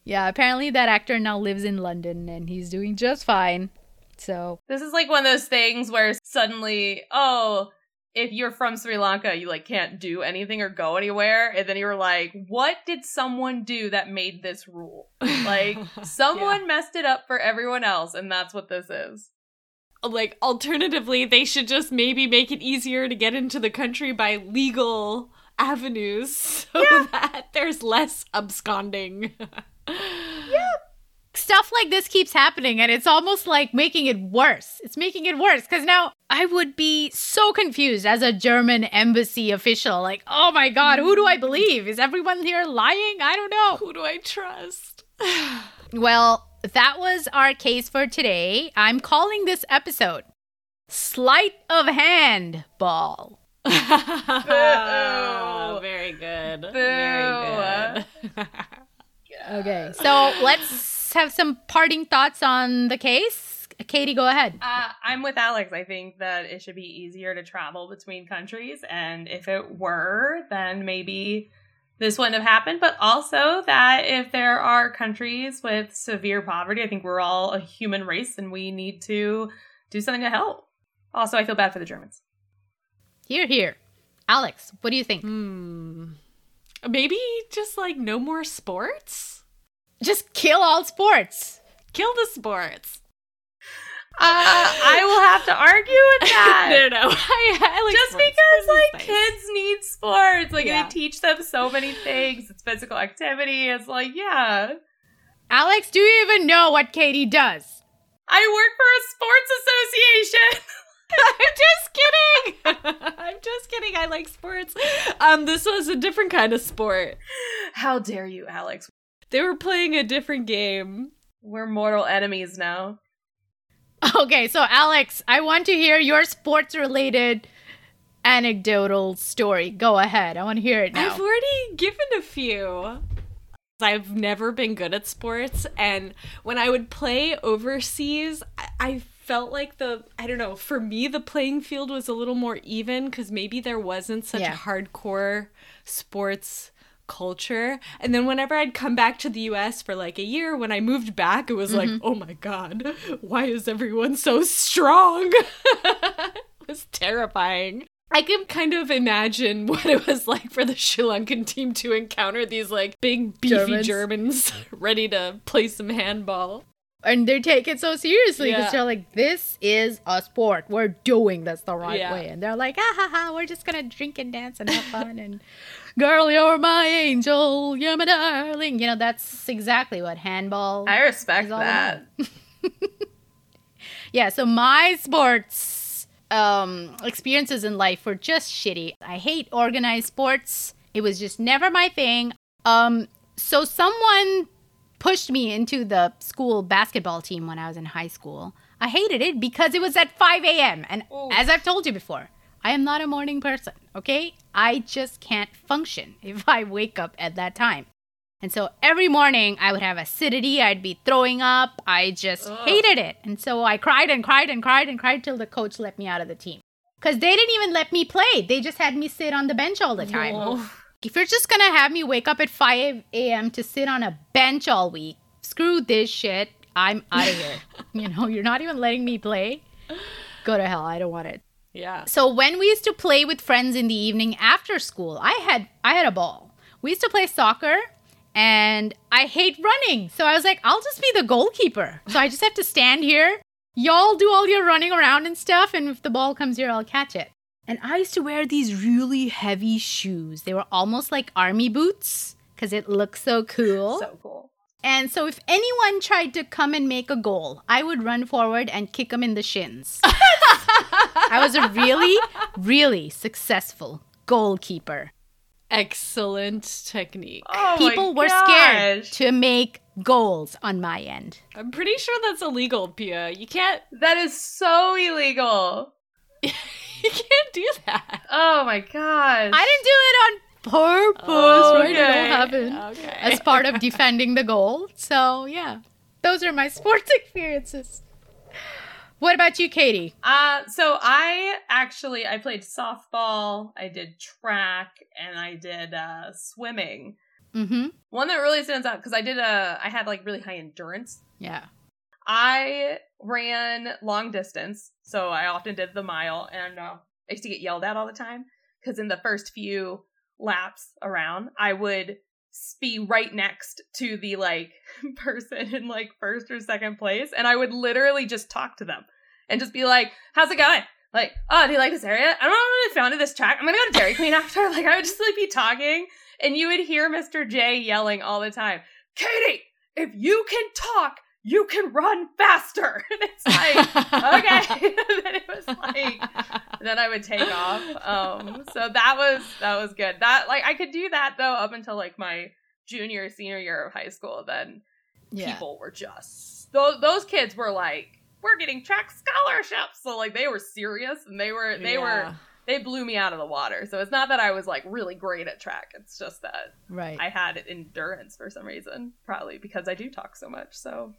yeah, apparently that actor now lives in London and he's doing just fine. So, This is like one of those things where suddenly, oh, if you're from Sri Lanka, you like can't do anything or go anywhere, and then you're like, what did someone do that made this rule? Like someone messed it up for everyone else, and that's what this is. like alternatively they should just maybe make it easier to get into the country by legal avenues so that there's less absconding stuff like this keeps happening and it's almost like making it worse. It's making it worse because now I would be so confused as a German embassy official. Like, oh my God, who do I believe? Is everyone here lying? I don't know. who do i trust Well, that was our case for today. I'm calling this episode Sleight of Hand Ball. Oh, very good very good Okay, so let's have some parting thoughts on the case. Katie, go ahead. Uh, I'm with Alex. I think that it should be easier to travel between countries, and if it were, then maybe this wouldn't have happened. But also that if there are countries with severe poverty, I think we're all a human race, and we need to do something to help. Also, I feel bad for the Germans. Hear, hear. Alex, what do you think? Hmm. Maybe just like no more sports? Just kill all sports. Kill the sports. Uh, I will have to argue with that. no, no, no. I, I like Just sports. because Sports like nice. kids need sports, like Yeah. they teach them so many things. It's physical activity. It's like yeah, Alex, do you even know what Katie does? I work for a sports association. I'm just kidding. I'm just kidding. I like sports. Um, this was a different kind of sport. How dare you, Alex? They were playing a different game. We're mortal enemies now. Okay, so Alex, I want to hear your sports related anecdotal story. Go ahead. I want to hear it now. I've already given a few. I've never been good at sports, and when I would play overseas, I, I felt like the I don't know. For me, the playing field was a little more even because maybe there wasn't such Yeah. a hardcore sports culture. And then whenever I'd come back to the US for like a year, when I moved back, it was like, oh my god, why is everyone so strong? it was terrifying. I can kind of imagine what it was like for the Sri Lankan team to encounter these like big beefy Germans. Germans ready to play some handball. And they take it so seriously because Yeah. they're like, this is a sport. We're doing this the right Yeah. way. And they're like, ah, ha, ha, we're just going to drink and dance and have fun. and, girl, you're my angel. You're my darling. You know, that's exactly what handball I respect is all that. about. Yeah, so my sports um, experiences in life were just shitty. I hate organized sports. It was just never my thing. Um, so someone pushed me into the school basketball team when I was in high school. I hated it because it was at 5 a.m. And Ooh. as I've told you before, I am not a morning person, okay? I just can't function if I wake up at that time. And so every morning I would have acidity, I'd be throwing up. I just Ugh. hated it. And so I cried and cried and cried and cried till the coach let me out of the team. Because they didn't even let me play. They just had me sit on the bench all the time. Oh. If you're just gonna have me wake up at 5 a.m. to sit on a bench all week, screw this shit. I'm out of here. you know, you're not even letting me play. Go to hell. I don't want it. Yeah. So when we used to play with friends in the evening after school, I had I had a ball. We used to play soccer and I hate running. So I was like, I'll just be the goalkeeper. So I just have to stand here. Y'all do all your running around and stuff and if the ball comes here, I'll catch it. And I used to wear these really heavy shoes. They were almost like army boots cuz it looked so cool. So cool. And so if anyone tried to come and make a goal, I would run forward and kick them in the shins. I was a really, really successful goalkeeper. Excellent technique. Oh People my were scared to make goals on my end. I'm pretty sure that's illegal, Pia. You can't That is so illegal. you can't do that. Oh my gosh. I didn't do it on purpose, Oh, right? It all happened Okay. as part of defending the goal. So, yeah, those are my sports experiences. What about you, Katie? Uh, so I actually I played softball, I did track, and I did uh swimming. Mm-hmm. One that really stands out because I did a I had like really high endurance. Yeah. I ran long distance, so I often did the mile, and uh, I used to get yelled at all the time because in the first few laps around, I would be right next to the like person in like first or second place, and I would literally just talk to them and just be like, "How's it going?" Like, oh, do you like this area? I don't know really found this track. I'm gonna go to Dairy Queen after. Like, I would just like be talking, and you would hear Mr. J yelling all the time, "Katie, if you can talk, you can run faster." And it's like, okay. and then it was like, then I would take off. Um, so that was that was good. That like I could do that though up until like my junior senior year of high school. Then Yeah. people were just those those kids were like, we're getting track scholarships. So like they were serious and they were they were they blew me out of the water. So it's not that I was like really great at track. It's just that Right. I had endurance for some reason, probably because I do talk so much. So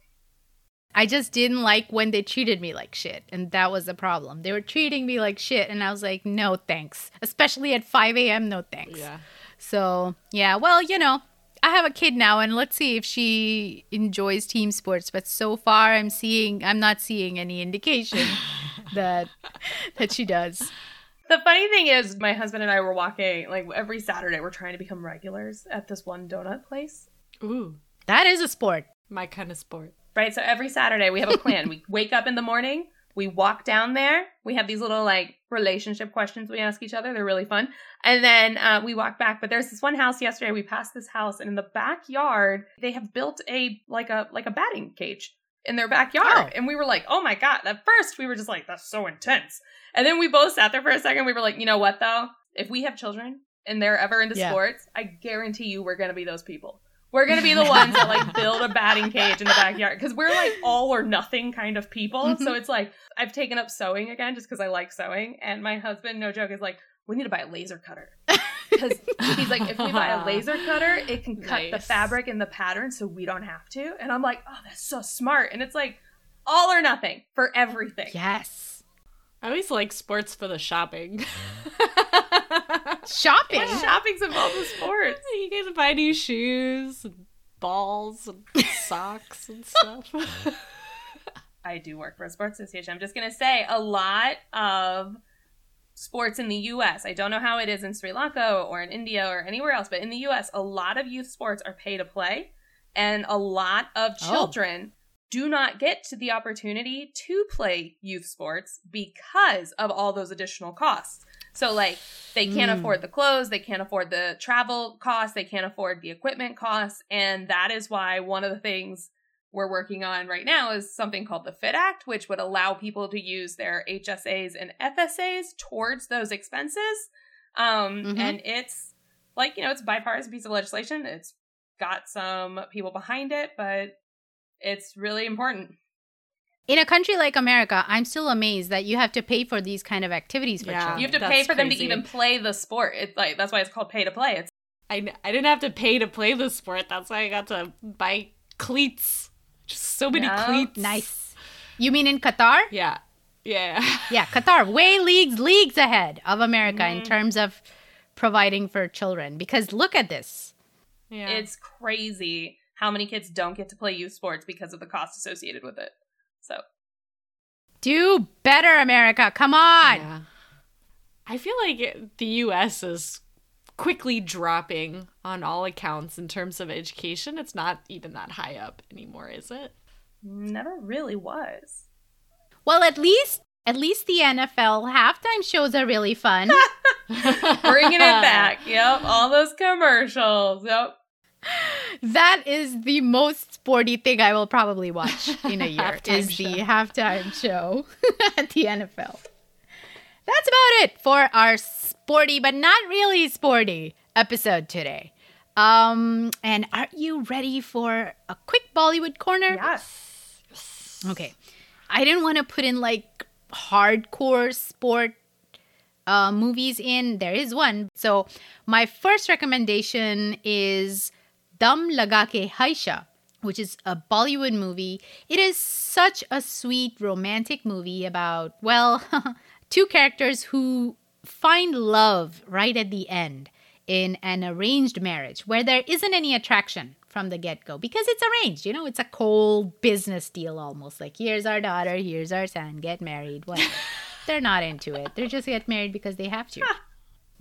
I just didn't like when they treated me like shit. And that was the problem. They were treating me like shit. And I was like, no thanks. Especially at 5 a.m., no thanks. Yeah. So, yeah, well, you know, I have a kid now and let's see if she enjoys team sports. But so far, I'm seeing, I'm not seeing any indication that that she does. the funny thing is, my husband and I were walking like every Saturday. We're trying to become regulars at this one donut place. Ooh, That is a sport. my kind of sport. Right. So every Saturday we have a plan. we wake up in the morning, we walk down there. We have these little like relationship questions we ask each other. They're really fun. And then uh, we walk back. But there's this one house yesterday. We passed this house, and in the backyard they have built a like a like a batting cage in their backyard. Oh. And we were like, oh my god. At first we were just like, that's so intense. And then we both sat there for a second. We were like, you know what though? If we have children and they're ever into Yeah. sports, I guarantee you we're gonna be those people. We're gonna be the ones that like build a batting cage in the backyard because we're like all or nothing kind of people. Mm-hmm. So it's like I've taken up sewing again just because I like sewing, and my husband, no joke, is like, we need to buy a laser cutter because he's like, if we buy a laser cutter, it can cut the fabric and the pattern, so we don't have to. And I'm like, oh, that's so smart. And it's like all or nothing for everything. Yes. I always like sports for the shopping. Shopping. And shopping's involved with sports. you get to buy new shoes, and balls, and socks and stuff. I do work for a sports association. I'm just gonna say a lot of sports in the US. I don't know how it is in Sri Lanka or in India or anywhere else, but in the US, a lot of youth sports are pay to play. And a lot of Oh. children do not get to the opportunity to play youth sports because of all those additional costs. So, like, they can't Mm. afford the clothes, they can't afford the travel costs, they can't afford the equipment costs. And that is why one of the things we're working on right now is something called the FIT Act, which would allow people to use their HSAs and FSAs towards those expenses. Um, Mhm. And it's like, you know, it's a bipartisan piece of legislation. It's got some people behind it, but it's really important. In a country like America, I'm still amazed that you have to pay for these kind of activities for Yeah. children. You have to That's pay for them to even play the sport. It's like that's why it's called pay to play. It's I, I didn't have to pay to play the sport. That's why I got to buy cleats. Just so many Yeah. cleats. nice. You mean in Qatar? Yeah. Yeah. Yeah, Qatar way leagues leagues ahead of America in Mhm. terms of providing for children. Because look at this. yeah. it's crazy how many kids don't get to play youth sports because of the cost associated with it. So Do better, America. Come on. Yeah. I feel like the US is quickly dropping on all accounts in terms of education. It's not even that high up anymore, is it? never really was. Well, at least at least the NFL halftime shows are really fun. Bringing it back. Yep, all those commercials. Yep. That is the most sporty thing I will probably watch in a year is show. the halftime show at the NFL. That's about it for our sporty but not really sporty episode today. Um, and are you ready for a quick Bollywood corner? Yes. Okay. I didn't want to put in like hardcore sport uh, movies in. There is one. So my first recommendation is Dum Laga Ke Haisha, which is a Bollywood movie. It is such a sweet romantic movie about, well, two characters who find love right at the end in an arranged marriage where there isn't any attraction from the get go because it's arranged. You know, it's a cold business deal almost. Like, here's our daughter, here's our son, get married, whatever. They're not into it. They just get married because they have to.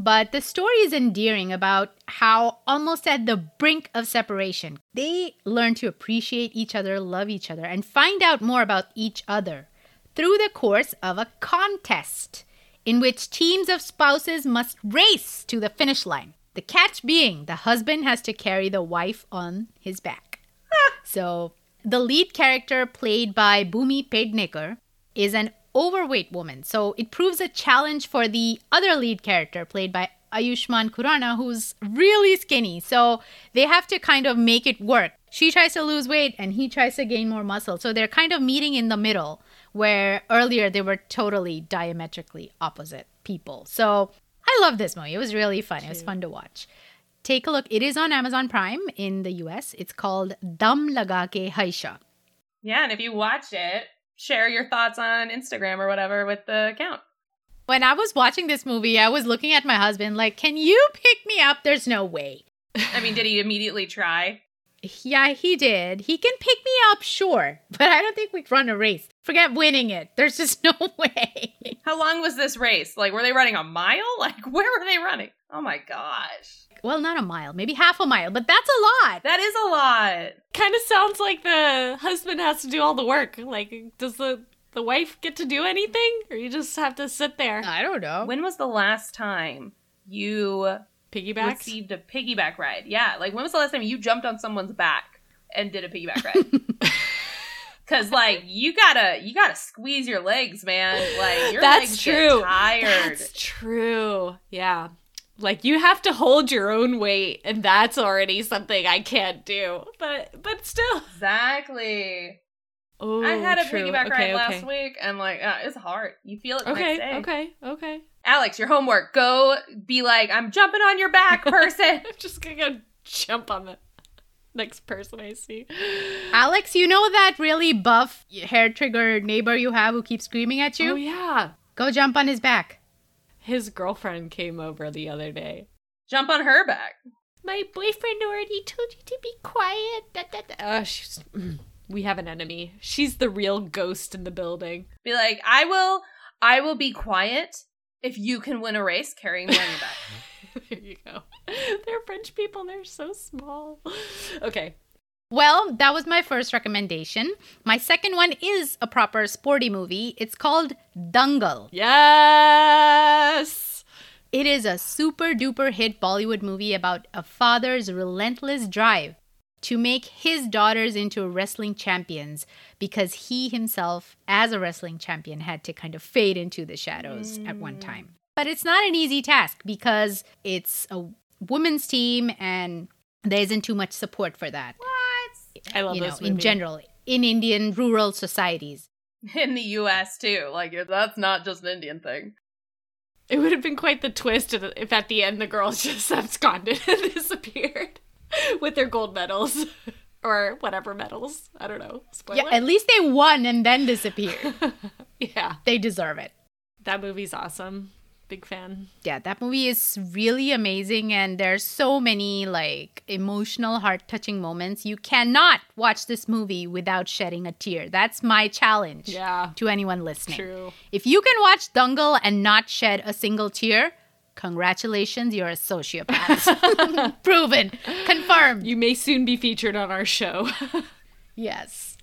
But the story is endearing about how, almost at the brink of separation, they learn to appreciate each other, love each other, and find out more about each other through the course of a contest in which teams of spouses must race to the finish line. The catch being the husband has to carry the wife on his back. Ah. so, the lead character, played by Bhumi Pednekar, is an overweight woman. So, it proves a challenge for the other lead character, played by Ayushmann Khurrana, who's really skinny. So, they have to kind of make it work. She tries to lose weight and he tries to gain more muscle. So, they're kind of meeting in the middle, where earlier they were totally diametrically opposite people. So, I love this movie. It was really fun. It was fun to watch. Take a look. It is on Amazon Prime in the US. It's called Dum Laga Ke Haisha. Yeah, and if you watch it, share your thoughts on Instagram or whatever with the account. When I was watching this movie, I was looking at my husband like, "Can you pick me up?" There's no way. I mean, did he immediately try? Yeah, he did. He can pick me up, sure, but I don't think we can run a race. Forget winning it. There's just no way. How long was this race? Like, were they running a mile? Like, where were they running? Oh my gosh. well, not a mile, maybe half a mile, but that's a lot. That is a lot. kind of sounds like the husband has to do all the work. Like, does the the wife get to do anything, or you just have to sit there? I don't know. When was the last time you Piggybacks. received a piggyback ride? Yeah, like when was the last time you jumped on someone's back and did a piggyback ride? Cause like you gotta you gotta squeeze your legs, man. Like your That's legs true. get tired. That's true. Yeah. Like you have to hold your own weight, and that's already something I can't do. But but still. Exactly. Oh, I had a true. piggyback okay, ride last week, and like uh, it's hard. You feel it the Okay, next day. okay, okay. Alex, your homework. Go be like, I'm jumping on your back, person. I'm just gonna go jump on the next person I see. Alex, you know that really buff hair trigger neighbor you have who keeps screaming at you? Oh yeah. Go jump on his back. His girlfriend came over the other day. Jump on her back. My boyfriend already told you to be quiet. Da, da, da. Uh, she's, we have an enemy. She's the real ghost in the building. Be like, I will, I will be quiet if you can win a race carrying on back. there you go. They're French people. They're so small. Okay. Well, that was my first recommendation. My second one is a proper sporty movie. It's called Dangal. Yes. It is a super duper hit Bollywood movie about a father's relentless drive to make his daughters into wrestling champions because he himself, as a wrestling champion, had to kind of fade into the shadows at one mm. time. But it's not an easy task because it's a women's team and there isn't too much support for that. I love you know, this in general, in Indian rural societies. In the US too. Like that's not just an Indian thing. It would have been quite the twist if if at the end the girls just absconded and disappeared with their gold medals or whatever medals. I don't know. Spoiler. Yeah, at least they won and then disappeared. yeah. they deserve it. That movie's awesome. Big fan. Yeah, that movie is really amazing and there's so many like emotional heart-touching moments. You cannot watch this movie without shedding a tear. That's my challenge Yeah. to anyone listening. True. If you can watch Dangal and not shed a single tear, congratulations, you're a sociopath. Proven, confirmed. You may soon be featured on our show. Yes.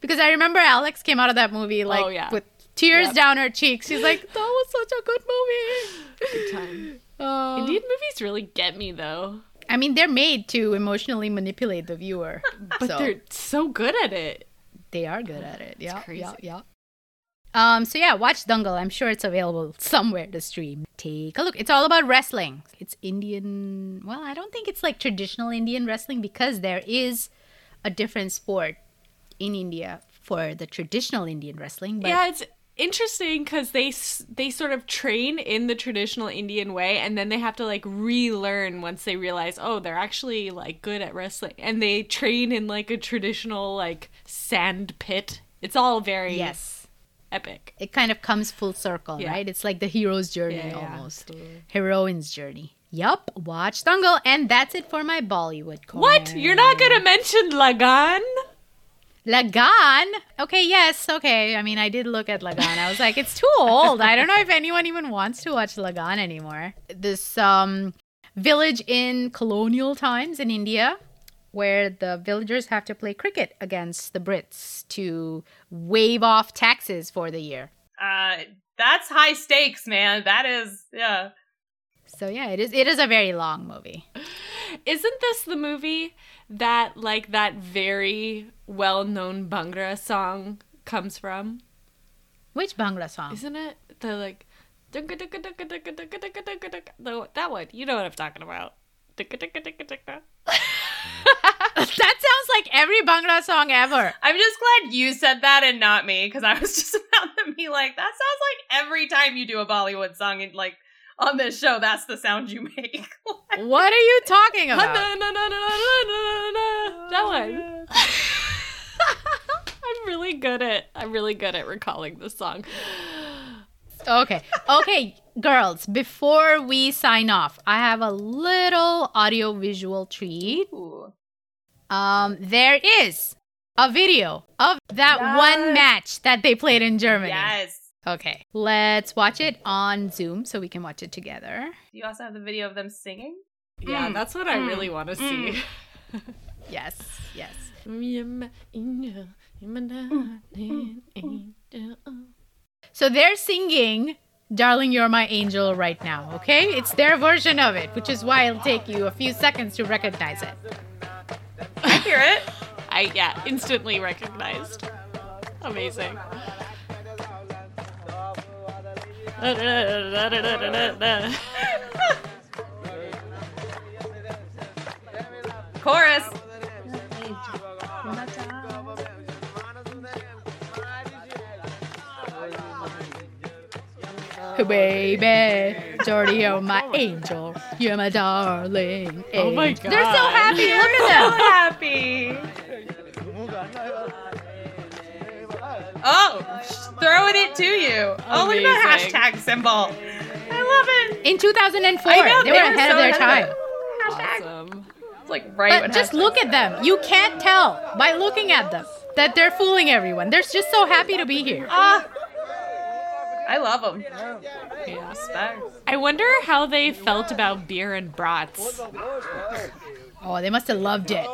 because I remember Alex came out of that movie oh, like Oh, yeah. with tears Yep. down her cheeks. She's like, that was such a good movie. Good time. Oh. Indian movies really get me though. I mean, they're made to emotionally manipulate the viewer. But so they're so good at it. they are good at it. Yeah, crazy. yeah, yeah. Um, so yeah, watch Dangal. I'm sure it's available somewhere to stream. Take a look. It's all about wrestling. It's Indian. Well, I don't think it's like traditional Indian wrestling because there is a different sport in India for the traditional Indian wrestling. But yeah, it's interesting because they they sort of train in the traditional Indian way, and then they have to like relearn once they realize, oh, they're actually like good at wrestling, and they train in like a traditional like sand pit. It's all very yes, epic. it kind of comes full circle, Yeah. right? It's like the hero's journey Yeah, yeah, almost. absolutely. Heroine's journey. Yup, watch Dangal, and that's it for my Bollywood corner. What? You're not gonna mention Lagaan? Lagaan? Okay, yes, okay. I mean, I did look at Lagaan. I was like, it's too old. I don't know if anyone even wants to watch Lagaan anymore. This um village in colonial times in India where the villagers have to play cricket against the Brits to waive off taxes for the year. Uh that's high stakes, man. That is yeah. So yeah, it is it is a very long movie. Isn't this the movie that like that very well-known Bhangra song comes from? Which Bhangra song? Isn't it the like the, that one? You know what I'm talking about. that sounds like every Bhangra song ever. I'm just glad you said that and not me, because I was just about to be like, that sounds like every time you do a Bollywood song and like on this show, that's the sound you make. What are you talking about? that one. I'm really good at I'm really good at recalling this song. Okay. Okay, girls, before we sign off, I have a little audio visual treat. Ooh. Um there is a video of that Yes. one match that they played in Germany. Yes. Okay. Let's watch it on Zoom so we can watch it together. Do you also have the video of them singing? Yeah, Mm, that's what I mm, really want to see. Yes. Yes. So they're singing Darling You're My Angel right now, okay? It's their version of it, which is why it'll take you a few seconds to recognize it. I hear it. I yeah, instantly recognized. Amazing. Chorus. Baby, Jordy, you're my angel. You're my darling. Oh my god. They're so happy. Look at them. so happy. Oh, throwing it to you. Oh, look at that hashtag symbol. I love it. In 2004, I know, they, were ahead of their time. of it. Hashtag. Awesome. It's like right. But just look at them. You can't tell by looking at them that they're fooling everyone. They're just so happy to be here. Ah. I love them. Yeah. Respect. I wonder how they felt about beer and brats. Oh, they must have loved it.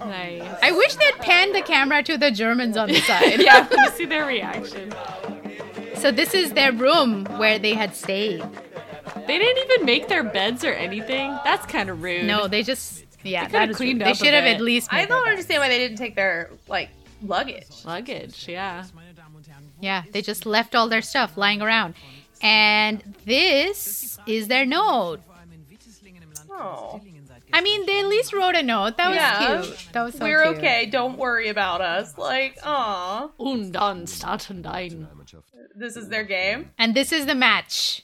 Nice. I wish they'd pan the camera to the Germans on the side. yeah, let me see their reaction. So this is their room where they had stayed. They didn't even make their beds or anything. That's kind of rude. No, they just yeah, They that cleaned rude. They up a should have bit. at least. I don't their understand why they didn't take their like luggage. luggage. Yeah. Yeah, they just left all their stuff lying around. And this is their note. Oh, I mean, they at least wrote a note. That was Yeah. cute. That was so we're cute. okay. Don't worry about us. Like, aw, Und dann starten dein. this is their game. And this is the match.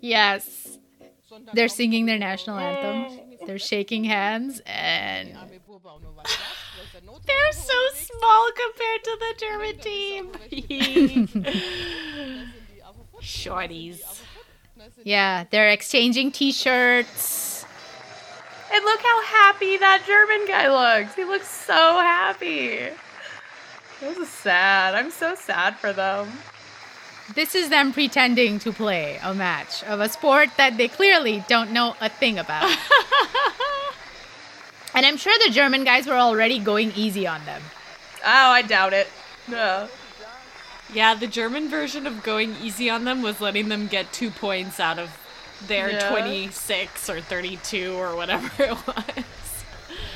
Yes. They're singing their national anthem. They're shaking hands and They're so small compared to the German team. Shorties. yeah, they're exchanging t-shirts. And look how happy that German guy looks. He looks so happy. This is sad. I'm so sad for them. This is them pretending to play a match of a sport that they clearly don't know a thing about. and I'm sure the German guys were already going easy on them. Oh, I doubt it. No. Yeah, the German version of going easy on them was letting them get two points out of their Yeah. 26 or 32 or whatever it was.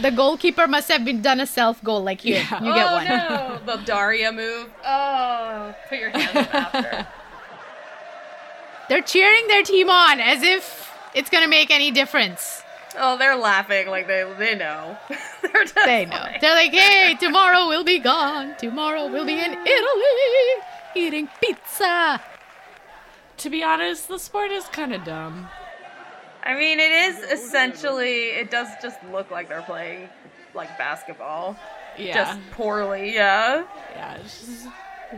The goalkeeper must have been done a self goal like here. Yeah. You get oh, one. no. The Daria move. Oh, put your hands up after. They're cheering their team on as if it's going to make any difference. Oh, they're laughing like they they know. they're just They know. like- They're like, hey, tomorrow we'll be gone. Tomorrow we'll be in Italy eating pizza. To be honest, the sport is kind of dumb. I mean, it is essentially. It does just look like they're playing like basketball, Yeah. just poorly. Yeah. yeah, it's just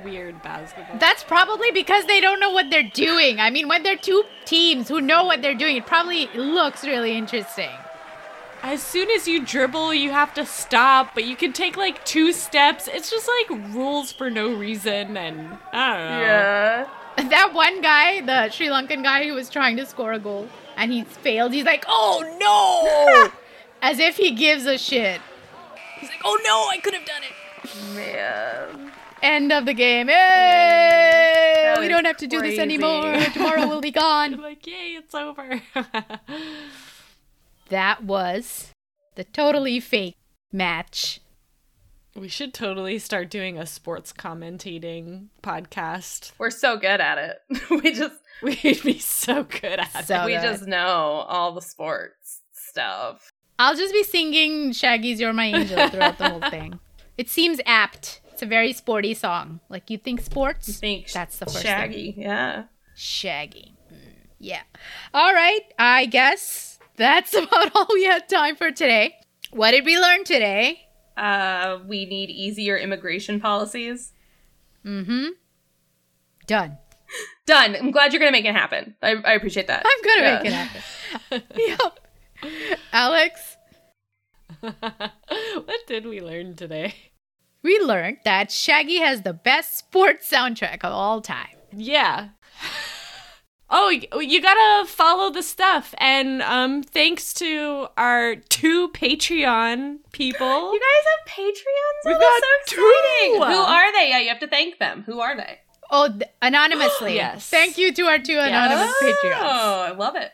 weird basketball. That's probably because they don't know what they're doing. I mean, when they're two teams who know what they're doing, it probably looks really interesting. as soon as you dribble, you have to stop, but you can take like two steps. It's just like rules for no reason, and I don't know. Yeah. That one guy, the Sri Lankan guy who was trying to score a goal and he failed, he's like, oh no! As if he gives a shit. He's like, oh no, I could have done it. Man. End of the game. Hey! That We don't have to do this anymore. Tomorrow we'll be gone. I'm like, yay, it's over. That was the totally fake match. We should totally start doing a sports commentating podcast. We're so good at it. we just We'd be so good at So it. we good. just know all the sports stuff. I'll just be singing Shaggy's You're My Angel throughout the whole thing. It seems apt. It's a very sporty song. Like you think sports? Think That's the first thing. Shaggy. Yeah. Shaggy. Mm, yeah. All right. I guess that's about all we had time for today. What did we learn today? Uh, we need easier immigration policies. Mm-hmm. Done. Done. I'm glad you're gonna make it happen. I, I appreciate that. I'm gonna Yeah. make it happen. yep. Alex, what did we learn today? we learned that Shaggy has the best sports soundtrack of all time. Yeah. Oh, you gotta follow the stuff, and um, thanks to our two Patreon people. You guys have Patreons? We've got that's so two. Who are they? Yeah, you have to thank them. Who are they? Oh, th- anonymously. Yes. Thank you to our two anonymous oh, Patreons. Oh, I love it.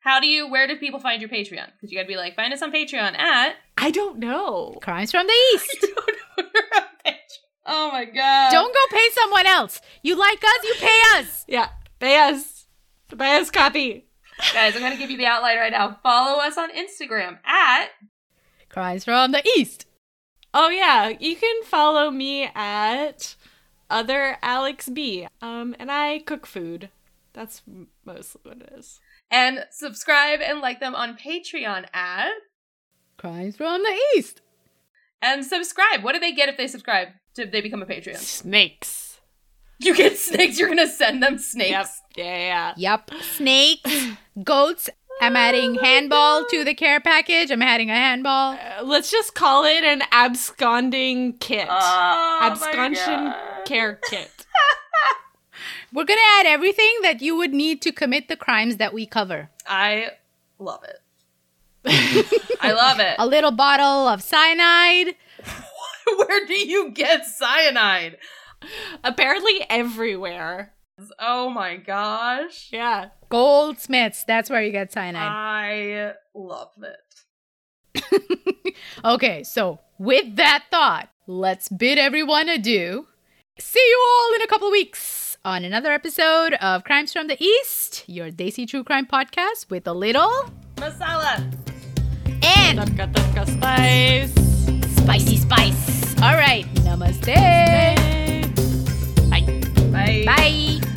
How do you? Where do people find your Patreon? Because you gotta be like, find us on Patreon at. I don't know. Crimes from the East. oh my god! Don't go pay someone else. You like us, you pay us. Yeah, buy us, buy us copy. guys. I'm gonna give you the outline right now. Follow us on Instagram at. Crimes from the East. Oh yeah, you can follow me at other Alex B. Um, and I cook food. That's mostly what it is. And subscribe and like them on Patreon at. Crimes from the East. And subscribe. What do they get if they subscribe? Do they become a Patreon? Snakes. You get snakes. You're gonna send them snakes. Yep. Yeah, yeah. Yep. Snakes, goats. I'm adding handball to the care package. I'm adding a handball. Uh, let's just call it an absconding kit. Oh Absconsion care kit. We're gonna add everything that you would need to commit the crimes that we cover. I love it. I love it. a little bottle of cyanide. Where do you get cyanide? Apparently everywhere. Oh my gosh. Yeah. Goldsmiths. That's where you get cyanide. I love it. okay, so with that thought, let's bid everyone adieu. See you all in a couple of weeks on another episode of Crimes from the East, your Desi True Crime podcast with a little Masala. and Tarka tarka spice. spicy spice. All right, namaste. Bye. Bye.